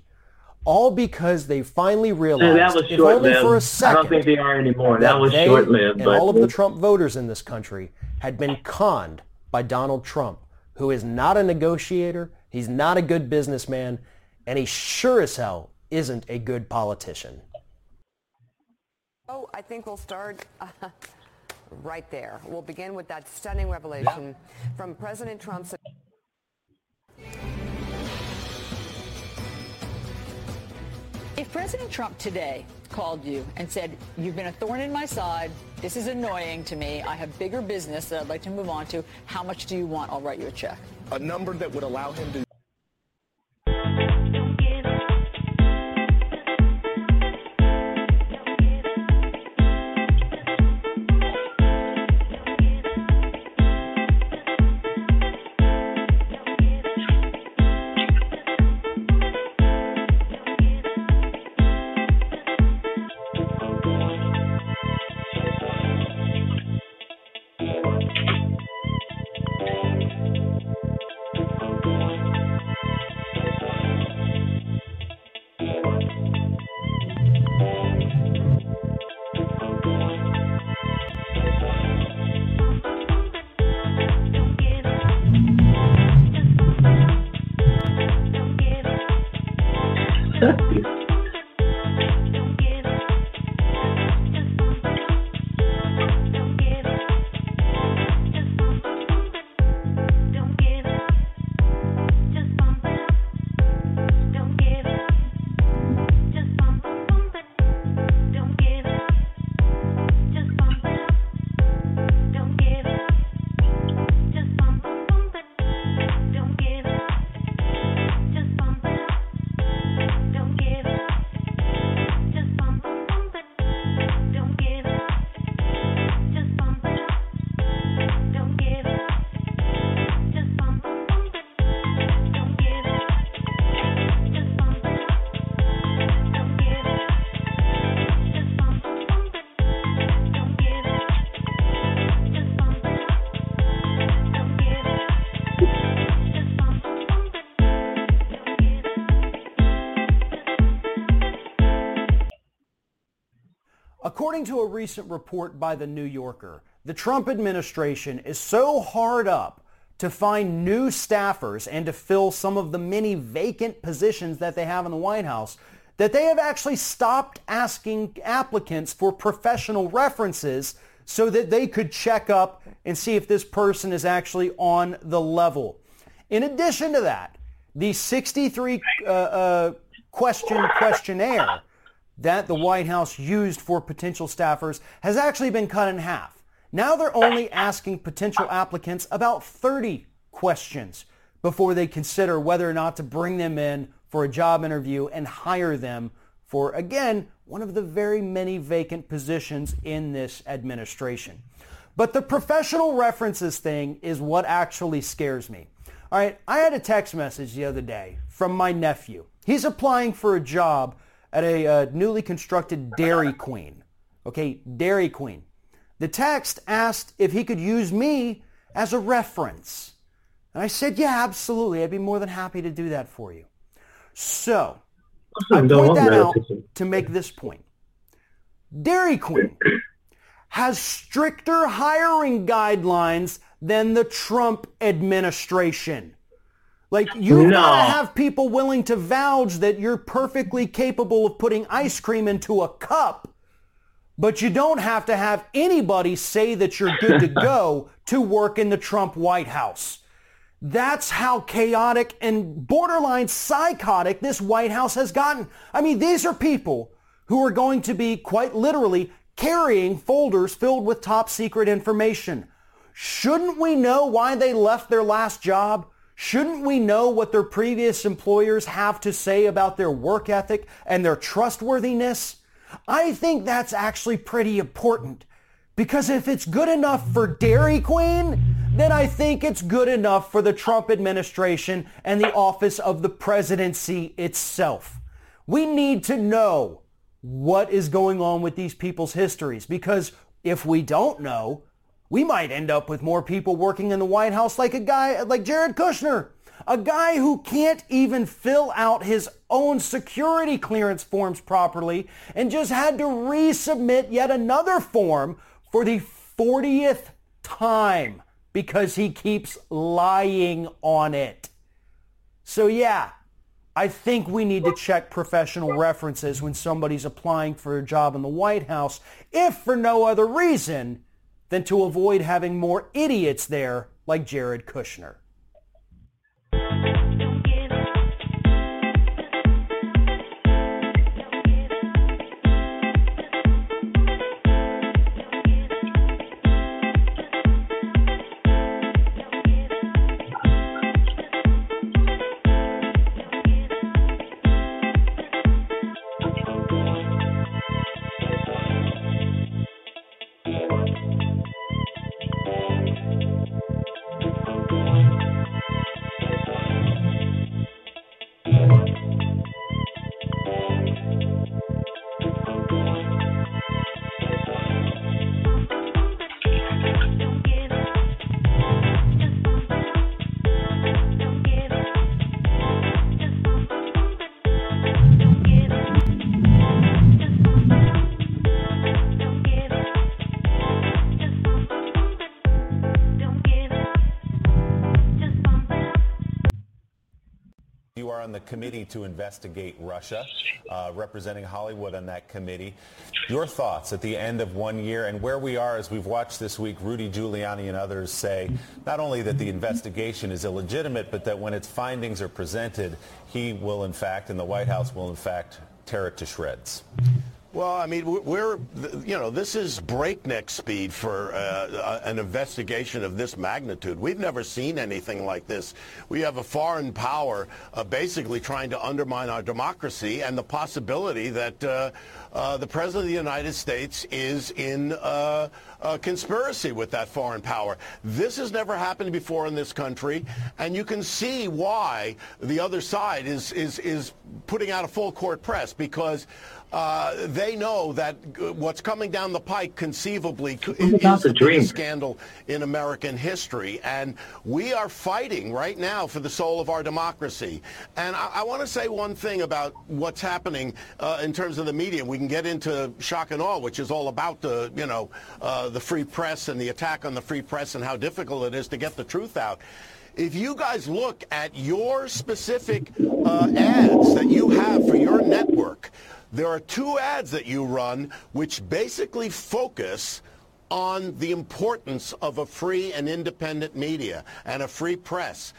All because they finally realized, that was if only short-lived. for a I second, I don't think they are anymore. That was they short-lived, And but- all of the Trump voters in this country had been conned by Donald Trump, who is not a negotiator, he's not a good businessman, and he sure as hell isn't a good politician. Oh, I think we'll start uh, right there. We'll begin with that stunning revelation from President Trump's. If President Trump today called you and said, you've been a thorn in my side, this is annoying to me, I have bigger business that I'd like to move on to, how much do you want? I'll write you a check. A number that would allow him to according to a recent report by the New Yorker, the Trump administration is so hard up to find new staffers and to fill some of the many vacant positions that they have in the White House that they have actually stopped asking applicants for professional references so that they could check up and see if this person is actually on the level. In addition to that, the 63 uh, uh, question questionnaire that the White House used for potential staffers has actually been cut in half. Now they're only asking potential applicants about 30 questions before they consider whether or not to bring them in for a job interview and hire them for, again, one of the very many vacant positions in this administration. But the professional references thing is what actually scares me. All right, I had a text message the other day from my nephew. He's applying for a job at a uh, newly constructed Dairy Queen. Okay, Dairy Queen. The text asked if he could use me as a reference. And I said, yeah, absolutely. I'd be more than happy to do that for you. So, I point that out to make this point. Dairy Queen has stricter hiring guidelines than the Trump administration. Like you No. gotta have people willing to vouch that you're perfectly capable of putting ice cream into a cup, but you don't have to have anybody say that you're good to go to work in the Trump White House. That's how chaotic and borderline psychotic this White House has gotten. I mean, these are people who are going to be quite literally carrying folders filled with top secret information. Shouldn't we know why they left their last job? Shouldn't we know what their previous employers have to say about their work ethic and their trustworthiness? I think that's actually pretty important. Because if it's good enough for Dairy Queen, then I think it's good enough for the Trump administration and the office of the presidency itself. We need to know what is going on with these people's histories because if we don't know, we might end up with more people working in the White House like a guy like Jared Kushner, a guy who can't even fill out his own security clearance forms properly and just had to resubmit yet another form for the 40th time because he keeps lying on it. So yeah, I think we need to check professional references when somebody's applying for a job in the White House, if for no other reason than to avoid having more idiots there like Jared Kushner. On the committee to investigate Russia, uh, representing Hollywood on that committee. Your thoughts at the end of one year and where we are as we've watched this week Rudy Giuliani and others say not only that the investigation is illegitimate, but that when its findings are presented, he will in fact, and the White House will in fact, tear it to shreds. Well, I mean, we're- you know, this is breakneck speed for uh, an investigation of this magnitude. We've never seen anything like this. We have a foreign power uh, basically trying to undermine our democracy and the possibility that uh, uh, the President of the United States is in uh, a conspiracy with that foreign power. This has never happened before in this country, and you can see why the other side is, is, is putting out a full court press because uh, they know that uh, what's coming down the pike conceivably c- It's about is the biggest scandal in American history. And we are fighting right now for the soul of our democracy. And I, I want to say one thing about what's happening uh, in terms of the media. We can get into shock and awe, which is all about the, you know, uh, the free press and the attack on the free press and how difficult it is to get the truth out. If you guys look at your specific uh, ads that you have for your network, there are two ads that you run which basically focus on the importance of a free and independent media and a free press.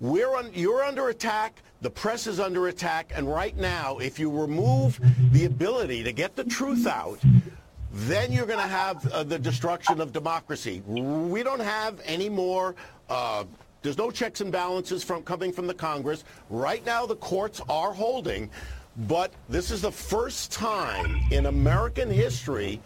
We're un- you're under attack. The press is under attack. And right now, if you remove the ability to get the truth out, then you're going to have uh, the destruction of democracy. We don't have any more. Uh, there's no checks and balances from coming from the Congress. Right now, the courts are holding, but this is the first time in American history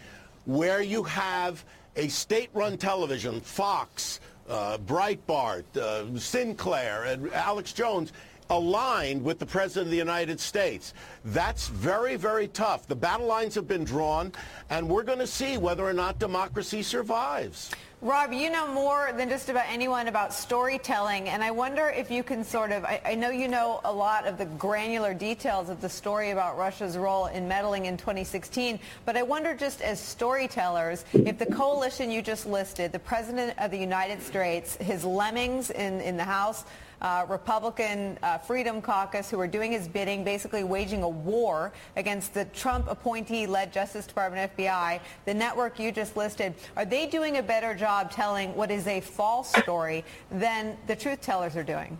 where you have a state-run television, Fox, uh, Breitbart, uh, Sinclair, and Alex Jones aligned with the President of the United States. That's very, very tough. The battle lines have been drawn, and we're going to see whether or not democracy survives. Rob, you know more than just about anyone about storytelling, and I wonder if you can sort of, I, I, know you know a lot of the granular details of the story about Russia's role in meddling in 2016, but I wonder just as storytellers, if the coalition you just listed, the President of the United States, his lemmings in, in the House, uh, Republican uh, Freedom Caucus who are doing his bidding, basically waging a war against the Trump appointee-led Justice Department FBI, the network you just listed, are they doing a better job telling what is a false story than the truth tellers are doing?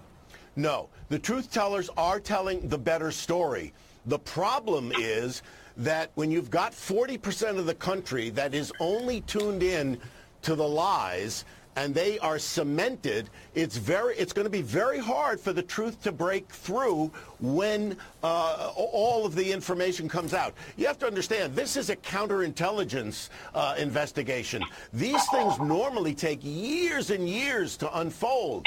No, the truth tellers are telling the better story. The problem is that when you've got 40% of the country that is only tuned in to the lies, and they are cemented, it's very, it's going to be very hard for the truth to break through when uh, all of the information comes out. You have to understand, this is a counterintelligence uh, investigation. These things normally take years and years to unfold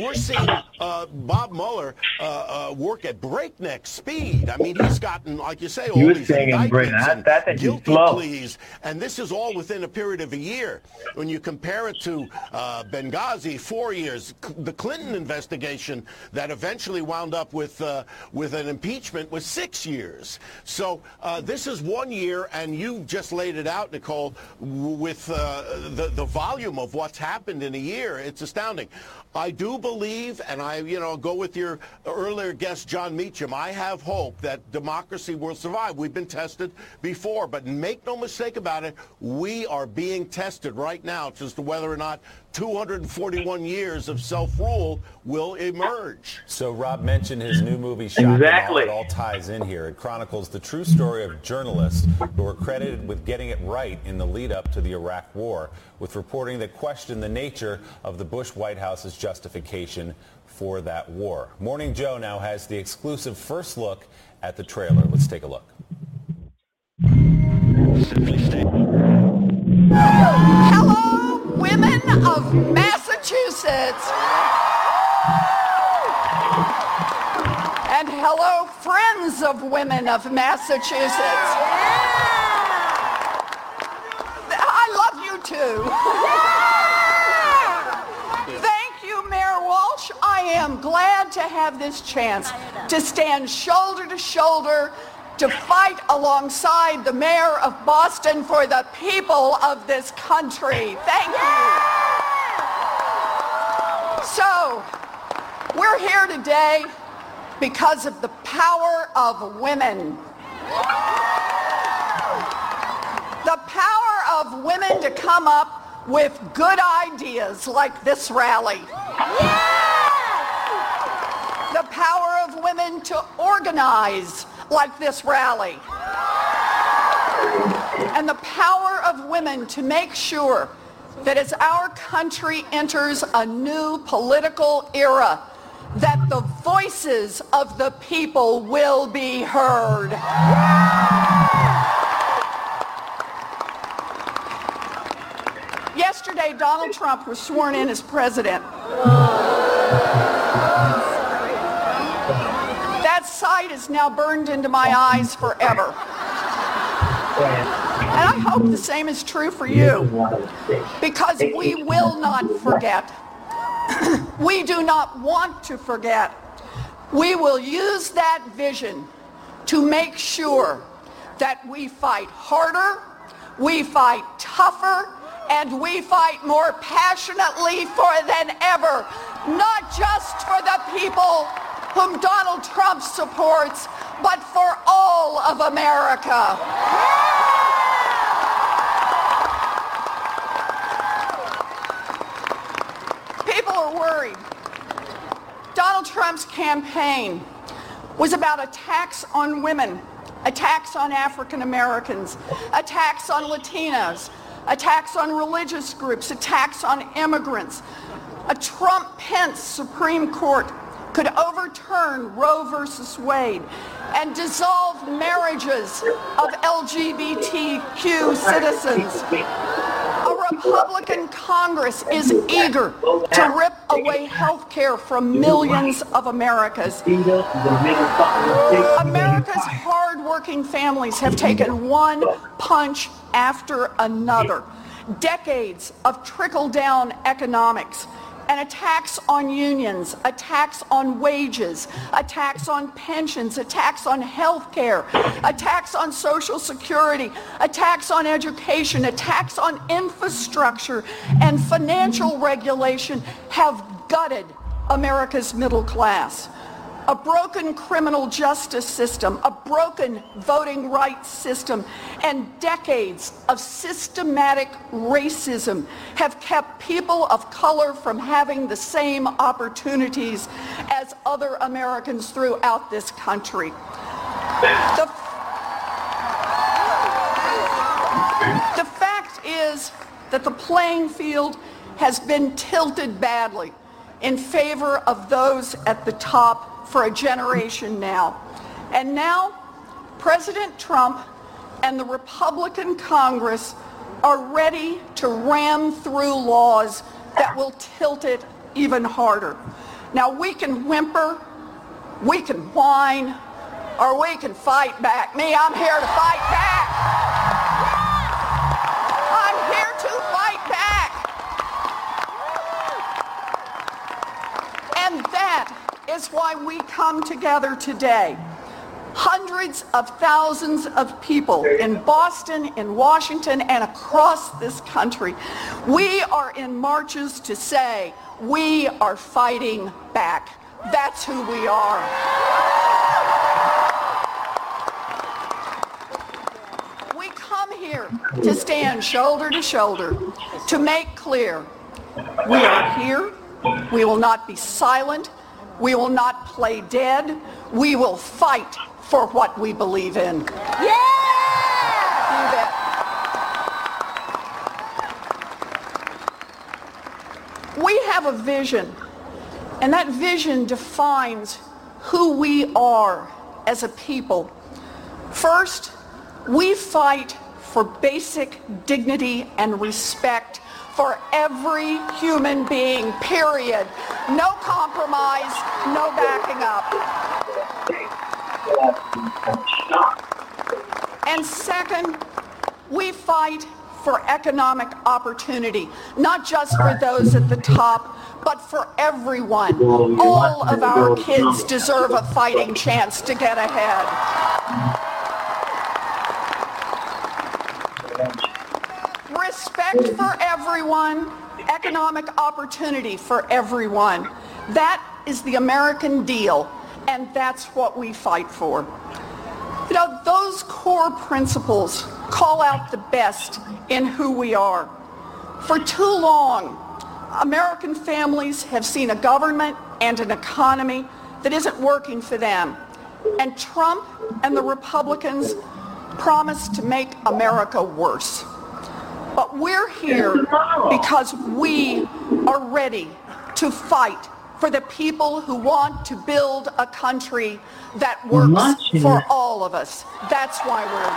we're seeing uh, Bob Mueller uh, uh, work at breakneck speed. I mean, he's gotten, like you say, all You these saying in Britain, indictments that- and that is guilty pleas, and this is all within a period of a year. When you compare it to uh, Benghazi, four years, C- the Clinton investigation that eventually wound up with uh, with an impeachment was six years. So uh, this is one year, and you just laid it out, Nicole, with uh, the the volume of what's happened in a year. It's astounding. I do believe, and I, you know, go with your earlier guest, Jon Meacham. I have hope that democracy will survive. We've been tested before, but make no mistake about it, we are being tested right now as to whether or not 241 years of self-rule will emerge. So Rob mentioned his new movie, Shock and Awe. Exactly. It all ties in here. It chronicles the true story of journalists who were credited with getting it right in the lead up to the Iraq War, with reporting that questioned the nature of the Bush White House's justification for that war. Morning Joe now has the exclusive first look at the trailer. Let's take a look. Hello, women of Massachusetts. And hello, friends of women of Massachusetts. I love you too. Thank you, Mayor Walsh. I am glad to have this chance to stand shoulder to shoulder to fight alongside the mayor of Boston for the people of this country. Thank you. So, we're here today because of the power of women. The power of women to come up with good ideas like this rally. The power of women to organize like this rally. And the power of women to make sure that as our country enters a new political era, that the voices of the people will be heard. Yesterday, Donald Trump was sworn in as president. Sight is now burned into my eyes forever. And I hope the same is true for you because we will not forget. we do not want to forget. We will use that vision to make sure that we fight harder, we fight tougher, and we fight more passionately for than ever, not just for the people whom Donald Trump supports, but for all of America. People are worried. Donald Trump's campaign was about attacks on women, attacks on African Americans, attacks on Latinos, attacks on religious groups, attacks on immigrants. A Trump-Pence Supreme Court could overturn Roe versus Wade and dissolve marriages of LGBTQ citizens. A Republican Congress is eager to rip away health care from millions of Americans. America's hardworking families have taken one punch after another. Decades of trickle-down economics and attacks on unions, attacks on wages, attacks on pensions, attacks on health care, attacks on social security, attacks on education, attacks on infrastructure and financial regulation have gutted America's middle class. A broken criminal justice system, a broken voting rights system, and decades of systematic racism have kept people of color from having the same opportunities as other Americans throughout this country. The, the fact is that the playing field has been tilted badly in favor of those at the top for a generation now. And now President Trump and the Republican Congress are ready to ram through laws that will tilt it even harder. Now we can whimper, we can whine, or we can fight back. Me, I'm here to fight back. I'm here to fight back. And that is why we come together today. Hundreds of thousands of people in Boston, in Washington, and across this country. We are in marches to say we are fighting back. That's who we are. We come here to stand shoulder to shoulder to make clear we are here. We will not be silent. We will not play dead. We will fight for what we believe in. Yeah! We have a vision, and that vision defines who we are as a people. First, we fight for basic dignity and respect for every human being, period. No compromise, no backing up. And second, we fight for economic opportunity, not just for those at the top, but for everyone. All of our kids deserve a fighting chance to get ahead. Respect for everyone, economic opportunity for everyone. That is the American deal, and that's what we fight for. You know, those core principles call out the best in who we are. For too long, American families have seen a government and an economy that isn't working for them. And Trump and the Republicans promise to make America worse. We're here because we are ready to fight for the people who want to build a country that works for all of us. That's why we're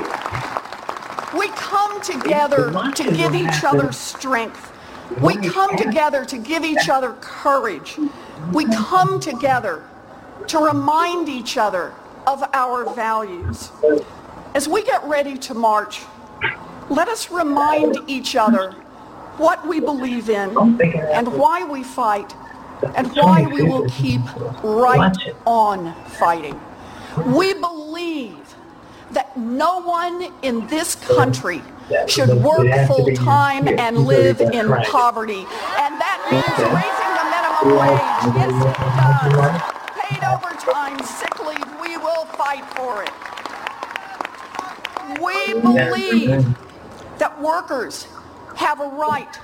here. We come together to give each other strength, We come together to give each other courage. We come together to remind each other of our values. As we get ready to march, let us remind each other what we believe in and why we fight and why we will keep right on fighting. We believe that no one in this country should work full time and live in poverty. And that means raising the minimum wage. Yes, it does. Paid overtime, sick leave, we will fight for it. We believe that workers have a right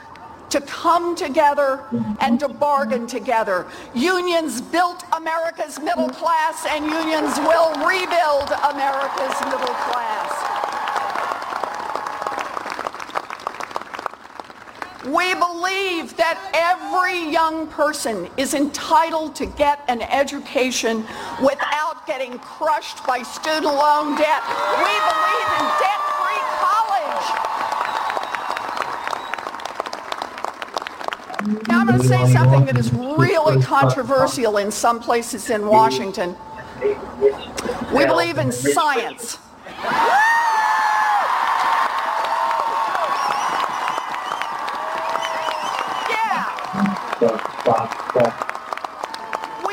to come together and to bargain together. Unions built America's middle class and unions will rebuild America's middle class. We believe that every young person is entitled to get an education without getting crushed by student loan debt. We believe in debt-free college. Now I'm going to say something that is really controversial in some places in Washington. We believe in science. We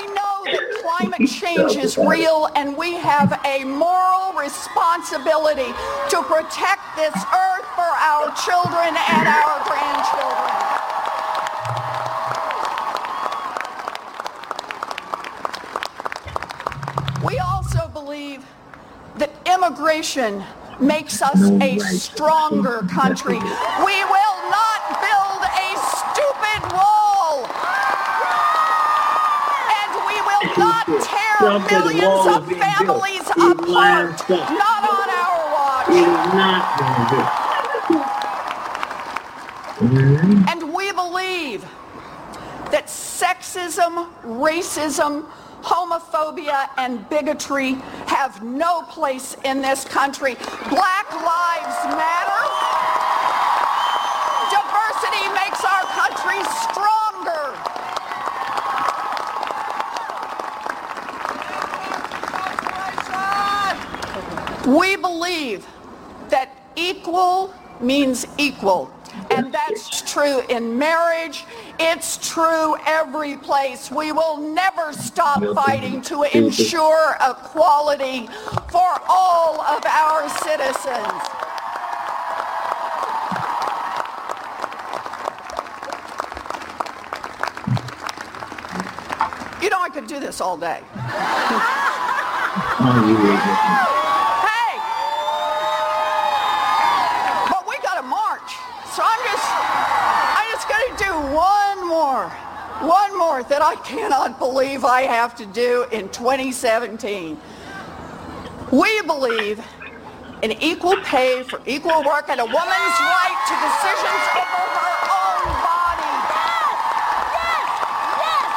know that climate change is real and we have a moral responsibility to protect this earth for our children and our grandchildren. We also believe that immigration makes us a stronger country. We will not build a stupid wall. And we will not millions of families apart. Not on our watch. It is not going to And we believe that sexism, racism, homophobia, and bigotry have no place in this country. Black lives matter. Diversity makes our country stronger. We believe that equal means equal. And that's true in marriage. It's true every place. We will never stop fighting to ensure equality for all of our citizens. You know, I could do this all day. Hey! But we got to march. So I'm just, I'm just going to do one more, one that I cannot believe I have to do in 2017. We believe in equal pay for equal work and a woman's right to decisions over her own body. Yes. Yes!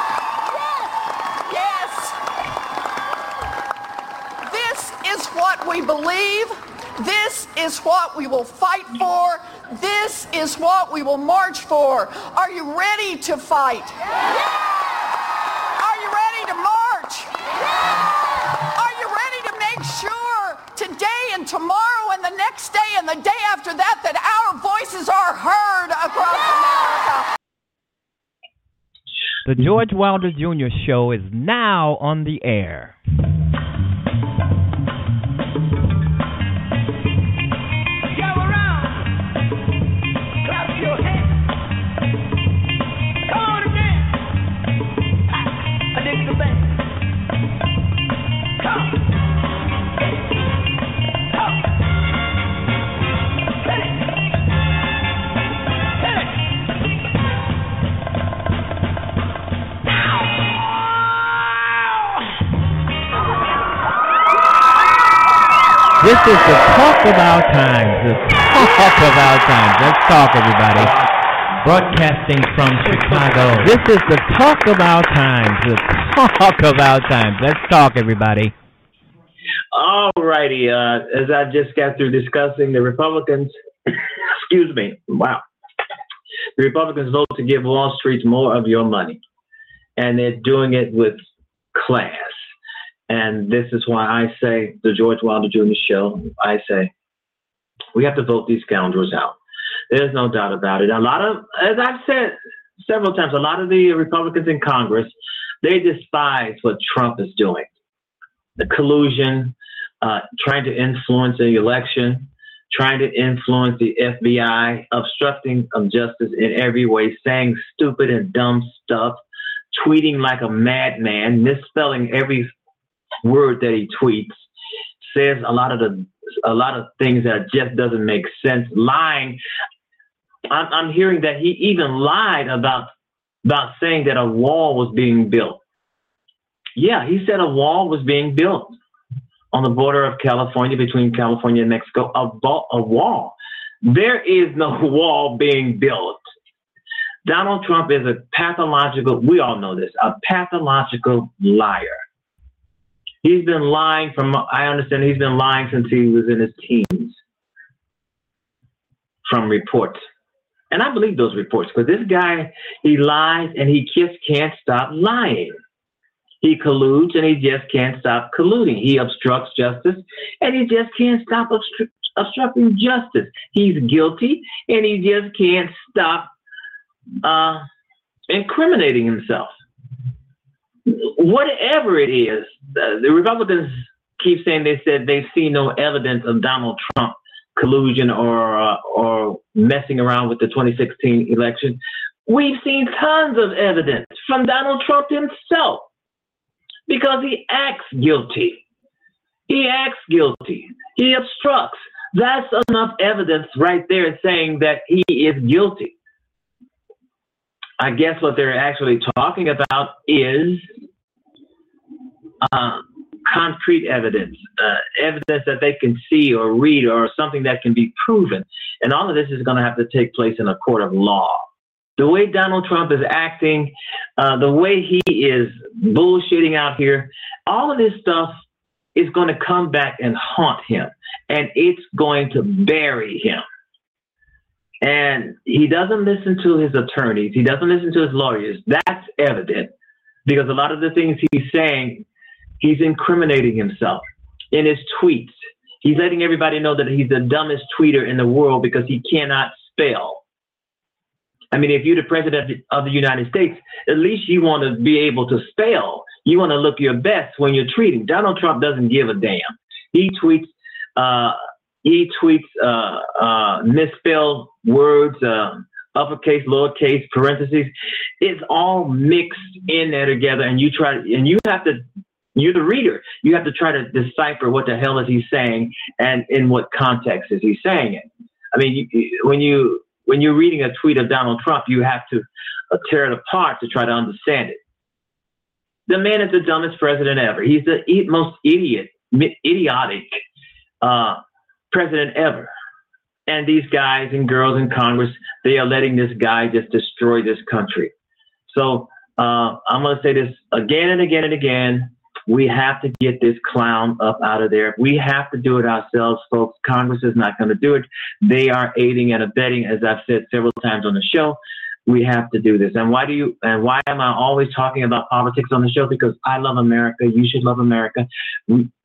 Yes! Yes! This is what we believe. This is what we will fight for. This is what we will march for. Are you ready to fight? Are you ready to march? Are you ready to make sure today and tomorrow and the next day and the day after that that our voices are heard across America? The George Wilder Jr. Show is now on the air. This is the talk of our times. The talk of our times. Let's talk, everybody. Broadcasting from Chicago. This is the talk of our times. The talk of our times. Let's talk, everybody. All righty. Uh, as I just got through discussing the Republicans, excuse me, wow. The Republicans vote to give Wall Street more of your money, and they're doing it with class. And this is why I say the George Wilder Jr. show. I say we have to vote these scoundrels out. There's no doubt about it. A lot of, as I've said several times, a lot of the Republicans in Congress, they despise what Trump is doing. The collusion, uh, trying to influence the election, trying to influence the FBI, obstructing of justice in every way, saying stupid and dumb stuff, tweeting like a madman, misspelling every word that he tweets, says a lot of the a lot of things that just doesn't make sense, lying. I'm, I'm hearing that he even lied about about saying that a wall was being built. Yeah, he said a wall was being built on the border of California between California and Mexico. A, a wall. There is no wall being built. Donald Trump is a pathological, we all know this, a pathological liar. He's been lying from, I understand he's been lying since he was in his teens from reports. And I believe those reports because this guy, he lies and he just can't stop lying. He colludes and he just can't stop colluding. He obstructs justice and he just can't stop obstru- obstructing justice. He's guilty and he just can't stop uh, incriminating himself. Whatever it is, the, the Republicans keep saying they said they see no evidence of Donald Trump collusion or uh, or messing around with the 2016 election. We've seen tons of evidence from Donald Trump himself because he acts guilty. He acts guilty. He obstructs. That's enough evidence right there saying that he is guilty. I guess what they're actually talking about is uh, concrete evidence, uh, evidence that they can see or read or something that can be proven. And all of this is going to have to take place in a court of law. The way Donald Trump is acting, uh, the way he is bullshitting out here, all of this stuff is going to come back and haunt him, and it's going to bury him. And he doesn't listen to his attorneys. He doesn't listen to his lawyers. That's evident because a lot of the things he's saying, he's incriminating himself in his tweets. He's letting everybody know that he's the dumbest tweeter in the world because he cannot spell. I mean, if you're the president of the United States, at least you want to be able to spell. You want to look your best when you're tweeting. Donald Trump doesn't give a damn. He tweets uh, he tweets uh, uh, misspelled words, uh, uppercase, lowercase, parentheses. It's all mixed in there together, and you try, and you have to. You're the reader. You have to try to decipher what the hell is he saying, and in what context is he saying it. I mean, you, when you when you're reading a tweet of Donald Trump, you have to uh, tear it apart to try to understand it. The man is the dumbest president ever. He's the most idiot, idiotic uh, president ever. And these guys and girls in Congress, they are letting this guy just destroy this country. So uh, I'm going to say this again and again and again. We have to get this clown up out of there. We have to do it ourselves, folks. Congress is not going to do it. They are aiding and abetting, as I've said several times on the show. We have to do this. And why do you? And why am I always talking about politics on the show? Because I love America. You should love America.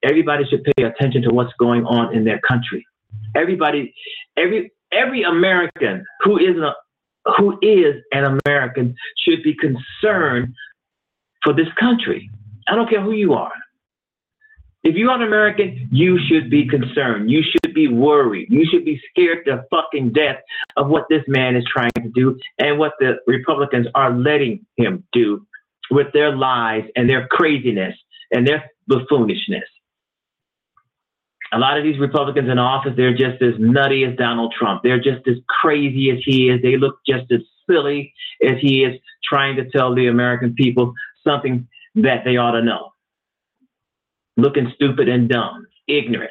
Everybody should pay attention to what's going on in their country. Everybody, every every American who is a who is an American should be concerned for this country. I don't care who you are. If you are an American, you should be concerned. You should be worried. You should be scared to fucking death of what this man is trying to do and what the Republicans are letting him do with their lies and their craziness and their buffoonishness. A lot of these Republicans in office, they're just as nutty as Donald Trump. They're just as crazy as he is. They look just as silly as he is trying to tell the American people something that they ought to know. Looking stupid and dumb, ignorant,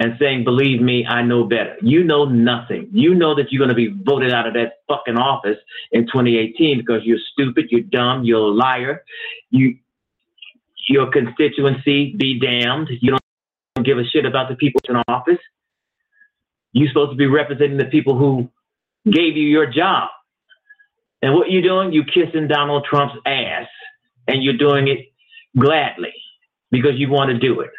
and saying, Believe me, I know better. You know nothing. You know that you're going to be voted out of that fucking office in 2018 because you're stupid, you're dumb, you're a liar. You, your constituency be damned. You don't give a shit about the people in office. You're supposed to be representing the people who gave you your job. And what you're doing, You're kissing Donald Trump's ass, and you're doing it gladly because you want to do it.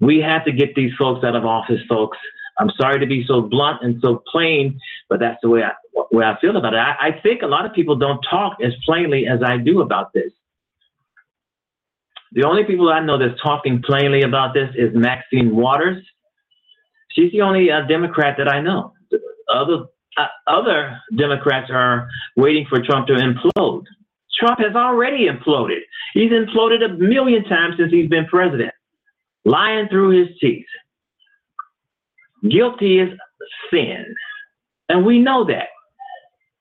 We have to get these folks out of office, folks. I'm sorry to be so blunt and so plain, but that's the way I, way I feel about it. I, I think a lot of people don't talk as plainly as I do about this. The only people I know that's talking plainly about this is Maxine Waters. She's the only uh, Democrat that I know. Other uh, other Democrats are waiting for Trump to implode. Trump has already imploded. He's imploded a million times since he's been president, lying through his teeth. Guilty is sin. And we know that.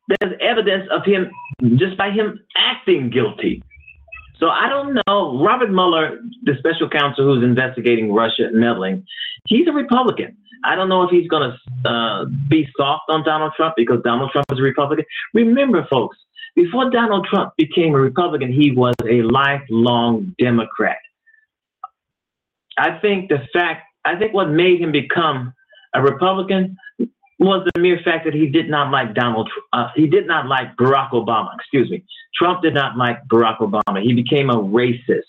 There's evidence of him just by him acting guilty. So I don't know. Robert Mueller, the special counsel who's investigating Russia meddling, he's a Republican. I don't know if he's going to uh, be soft on Donald Trump because Donald Trump is a Republican. Remember, folks, before Donald Trump became a Republican, he was a lifelong Democrat. I think the fact, I think what made him become a Republican was the mere fact that he did not like Donald, uh, he did not like Barack Obama. Excuse me. Trump did not like Barack Obama. He became a racist.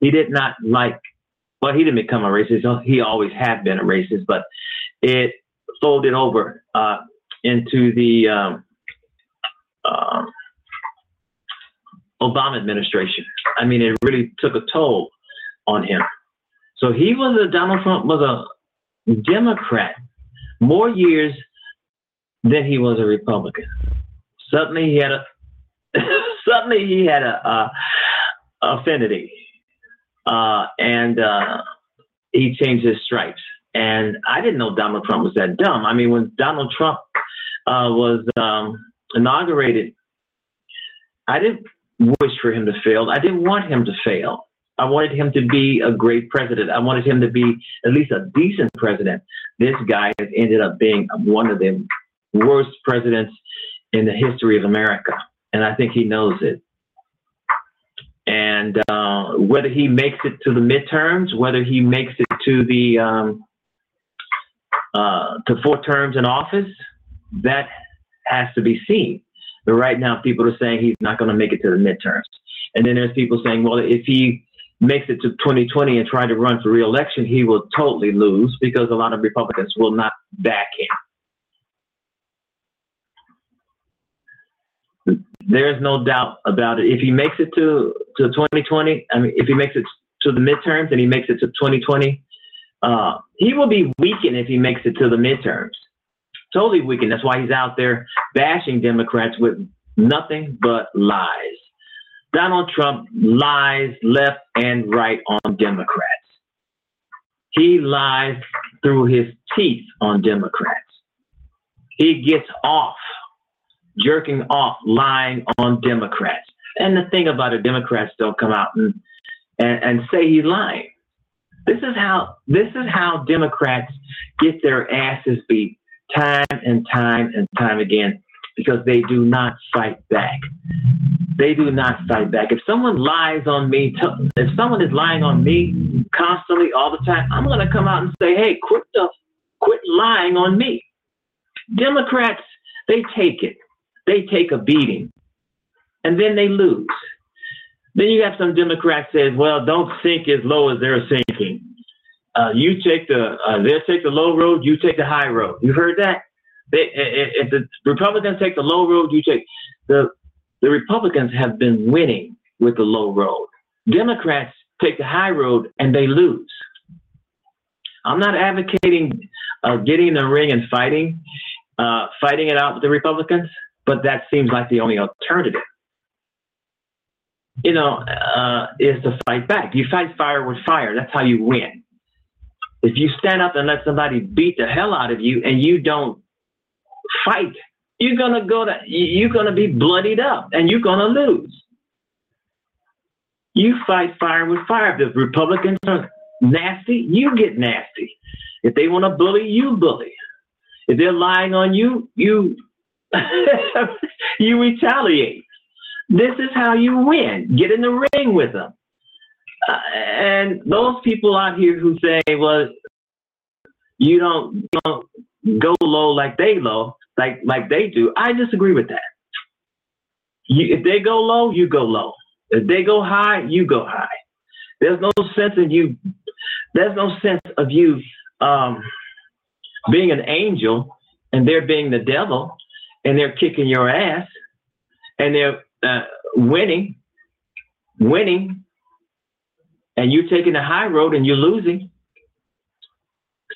He did not like, well, he didn't become a racist. He always had been a racist, but it folded over uh, into the um, um, Obama administration. I mean, it really took a toll on him. So he was a Donald Trump was a Democrat more years than he was a Republican. Suddenly he had a suddenly he had a, a affinity, uh, and uh, he changed his stripes. And I didn't know Donald Trump was that dumb. I mean, when Donald Trump uh, was um, inaugurated, I didn't wish for him to fail. I didn't want him to fail. I wanted him to be a great president. I wanted him to be at least a decent president. This guy has ended up being one of the worst presidents in the history of America. And I think he knows it. And uh, whether he makes it to the midterms, whether he makes it to the um, uh, to four terms in office, that has to be seen. But right now, people are saying he's not going to make it to the midterms. And then there's people saying, well, if he makes it to 2020 and try to run for reelection, he will totally lose because a lot of Republicans will not back him. There's no doubt about it. If he makes it to, to 2020, I mean, if he makes it to the midterms and he makes it to 2020, uh, he will be weakened if he makes it to the midterms. Totally weakened. That's why he's out there bashing Democrats with nothing but lies. Donald Trump lies left and right on Democrats. He lies through his teeth on Democrats. He gets off, jerking off, lying on Democrats. And the thing about it, Democrats don't come out and, and, and say he's lying. This is how this is how Democrats get their asses beat time and time and time again because they do not fight back. They do not fight back. If someone lies on me, if someone is lying on me constantly all the time, I'm going to come out and say, "Hey, quit the, quit lying on me." Democrats, they take it. They take a beating, and then they lose. Then you have some Democrats says, "Well, don't sink as low as they're sinking. Uh, you take the uh, they'll take the low road, you take the high road." You've heard that? They, if the Republicans take the low road, you take the the Republicans have been winning with the low road. Democrats take the high road and they lose. I'm not advocating uh, getting in the ring and fighting, uh, fighting it out with the Republicans, but that seems like the only alternative. You know, uh, is to fight back. You fight fire with fire. That's how you win. If you stand up and let somebody beat the hell out of you and you don't fight, you're gonna go to you're gonna be bloodied up and you're gonna lose. You fight fire with fire. If the Republicans are nasty, you get nasty. If they want to bully, you bully. If they're lying on you, you you retaliate. This is how you win. Get in the ring with them. Uh, and those people out here who say, well, You don't, you don't go low like they low, like like they do. I disagree with that. You, if they go low, you go low. If they go high, you go high. There's no sense of you. There's no sense of you um, being an angel and they're being the devil and they're kicking your ass and they're uh, winning, winning, and you're taking the high road and you're losing.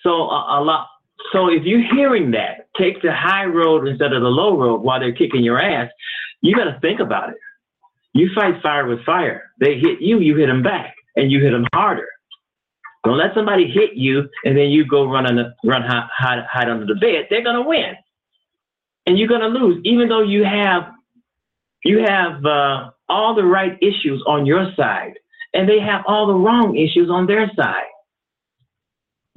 So a, a lot. So if you're hearing that, take the high road instead of the low road while they're kicking your ass. You got to think about it. You fight fire with fire. They hit you, you hit them back, and you hit them harder. Don't let somebody hit you and then you go run on the run hide, hide, under the bed. They're gonna win, and you're gonna lose, even though you have you have uh, all the right issues on your side, and they have all the wrong issues on their side.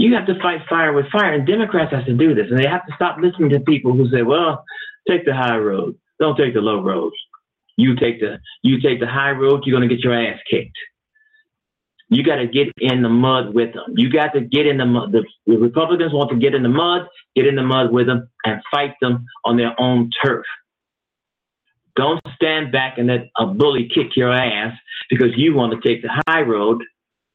You have to fight fire with fire, and Democrats have to do this, and they have to stop listening to people who say, "Well, take the high road, don't take the low road. You take the you take the high road, you're gonna get your ass kicked." You got to get in the mud with them. You got to get in the mud. The, the Republicans want to get in the mud, get in the mud with them, and fight them on their own turf. Don't stand back and let a bully kick your ass because you want to take the high road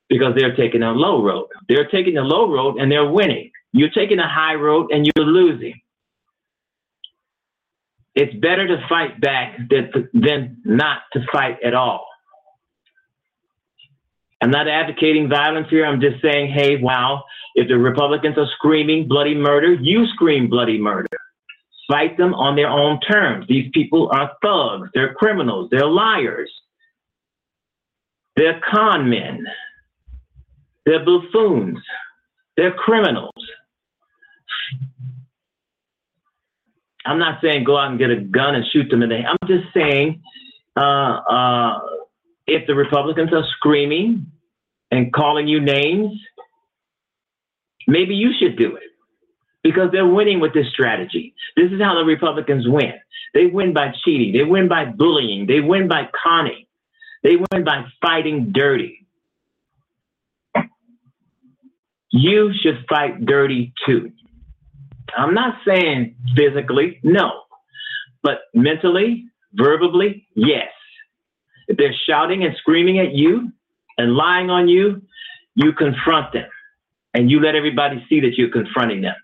because they're taking a low road. They're taking the low road and they're winning. You're taking a high road and you're losing. It's better to fight back than, than not to fight at all. I'm not advocating violence here. I'm just saying, hey, wow, if the Republicans are screaming bloody murder, you scream bloody murder. Fight them on their own terms. These people are thugs, they're criminals, they're liars, they're con men, they're buffoons, they're criminals. I'm not saying go out and get a gun and shoot them in the head. I'm just saying uh, uh, if the Republicans are screaming and calling you names, maybe you should do it because they're winning with this strategy. This is how the Republicans win. They win by cheating, they win by bullying, they win by conning, they win by fighting dirty. You should fight dirty too. I'm not saying physically, no, but mentally, verbally, yes. If they're shouting and screaming at you and lying on you, you confront them and you let everybody see that you're confronting them.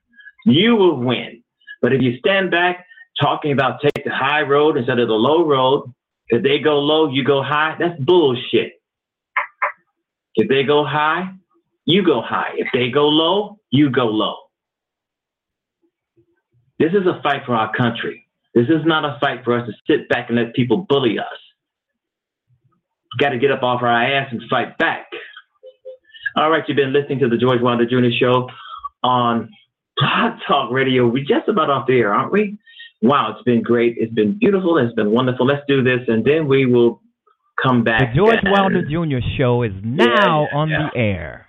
You will win. But if you stand back talking about take the high road instead of the low road, if they go low, you go high, that's bullshit. If they go high, you go high. If they go low, you go low. This is a fight for our country. This is not a fight for us to sit back and let people bully us got to get up off our ass and fight back. All right, you've been listening to the George Wilder Jr. Show on Blog Talk Radio. We're just about off the air, aren't we? Wow, it's been great. It's been beautiful. It's been wonderful. Let's do this, and then we will come back. The George Wilder Jr. Show is now yeah, on yeah. the air.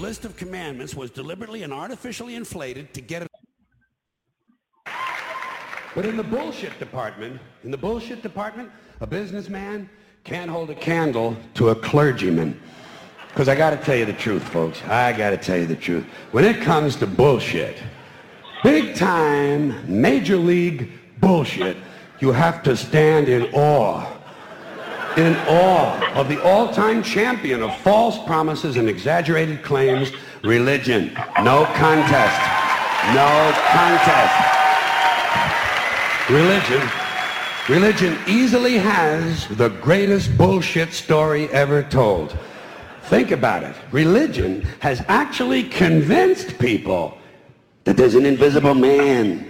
List of commandments was deliberately and artificially inflated to get it. But in the bullshit department, in the bullshit department, a businessman can't hold a candle to a clergyman. Because I got to tell you the truth, folks. I got to tell you the truth. When it comes to bullshit, big time, major league bullshit, you have to stand in awe in awe of the all-time champion of false promises and exaggerated claims, religion. No contest. No contest. Religion. Religion easily has the greatest bullshit story ever told. Think about it. Religion has actually convinced people that there's an invisible man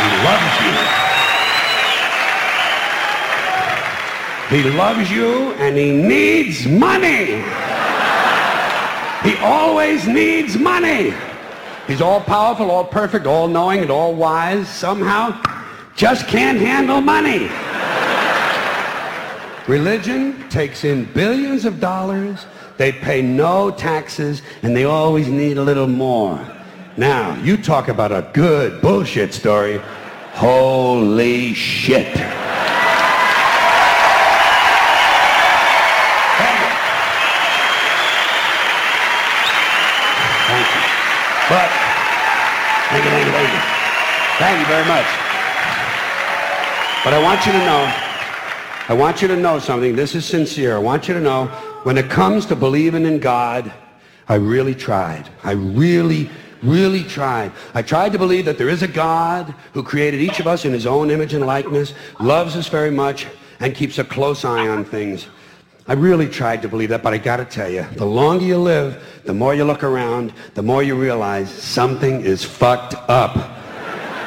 He loves you. He loves you and he needs money. He always needs money. He's all powerful, all perfect, all knowing, and all wise. Somehow, just can't handle money. Religion takes in billions of dollars. They pay no taxes, and they always need a little more. Now, you talk about a good bullshit story. Holy shit. Thank you. But, thank you, very much. But I want you to know, I want you to know something. This is sincere. I want you to know, when it comes to believing in God, I really tried. I really, really tried. I tried to believe that there is a God who created each of us in his own image and likeness, loves us very much, and keeps a close eye on things. I really tried to believe that, but I got to tell you, the longer you live, the more you look around, the more you realize something is fucked up.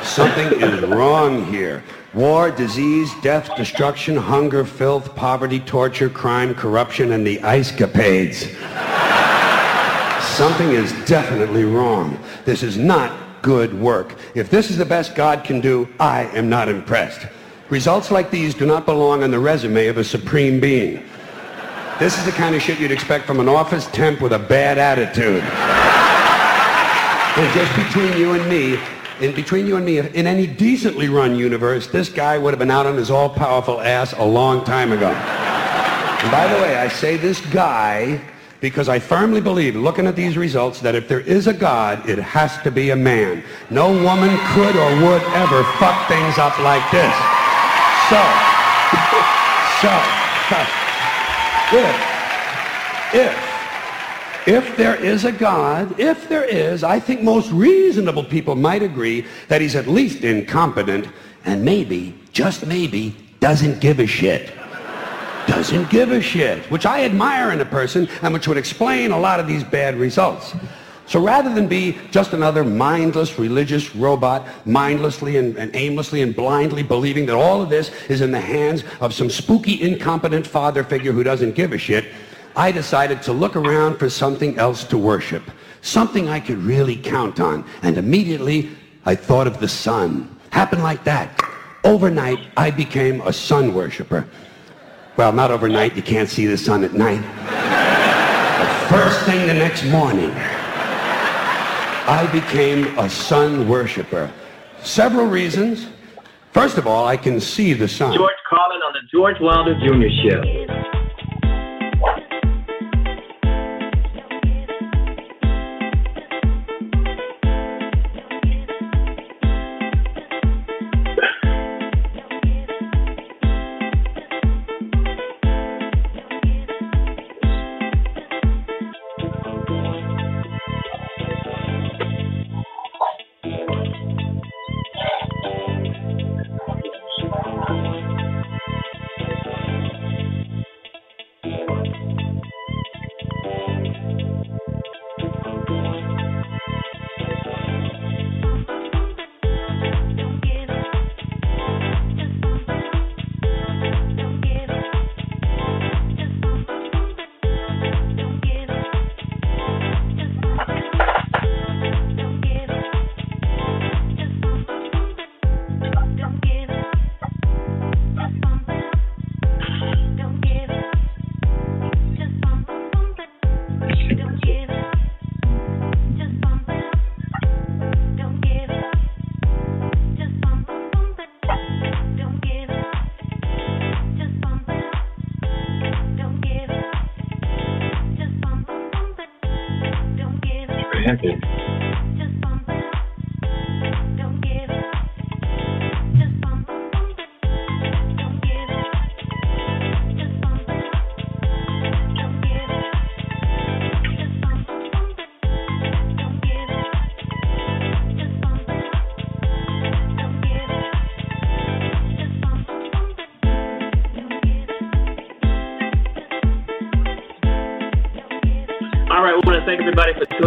Something is wrong here. War, disease, death, destruction, hunger, filth, poverty, torture, crime, corruption, and the ice capades. Something is definitely wrong. This is not good work. If this is the best God can do, I am not impressed. Results like these do not belong on the resume of a supreme being. This is the kind of shit you'd expect from an office temp with a bad attitude. And just between you and me, in between you and me, in any decently run universe, this guy would have been out on his all-powerful ass a long time ago. And by the way, I say this guy because I firmly believe, looking at these results, that if there is a God, it has to be a man. No woman could or would ever fuck things up like this. So, so, if, if, if there is a God, if there is, I think most reasonable people might agree that he's at least incompetent and maybe, just maybe, doesn't give a shit. Doesn't give a shit, which I admire in a person and which would explain a lot of these bad results. So rather than be just another mindless religious robot, mindlessly and, and, aimlessly and blindly believing that all of this is in the hands of some spooky, incompetent father figure who doesn't give a shit, I decided to look around for something else to worship. Something I could really count on. And immediately, I thought of the sun. Happened like that. Overnight, I became a sun worshiper. Well, not overnight. You can't see the sun at night. But first thing the next morning, I became a sun worshiper. Several reasons. First of all, I can see the sun. George Carlin on the George Wilder Jr. Show.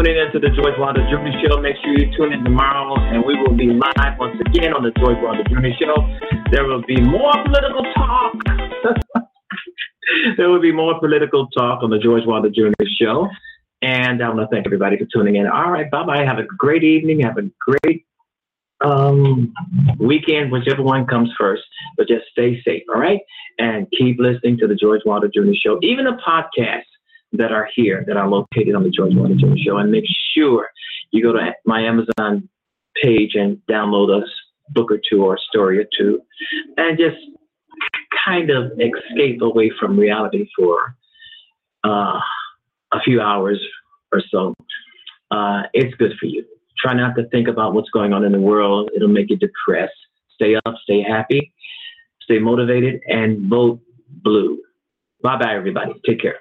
Tuning in to the George Wilder Jr. Show. Make sure you tune in tomorrow, and we will be live once again on the George Wilder Jr. Show. There will be more political talk. there will be more political talk on the George Wilder Jr. Show. And I want to thank everybody for tuning in. All right, bye bye. Have a great evening. Have a great um, weekend, whichever one comes first. But just stay safe, all right? And keep listening to the George Wilder Jr. Show, even a podcasts that are here, that are located on the George Jr. Show. And make sure you go to my Amazon page and download a book or two or a story or two and just kind of escape away from reality for uh, a few hours or so. Uh, it's good for you. Try not to think about what's going on in the world. It'll make you depressed. Stay up, stay happy, stay motivated, and vote blue. Bye bye, everybody. Take care.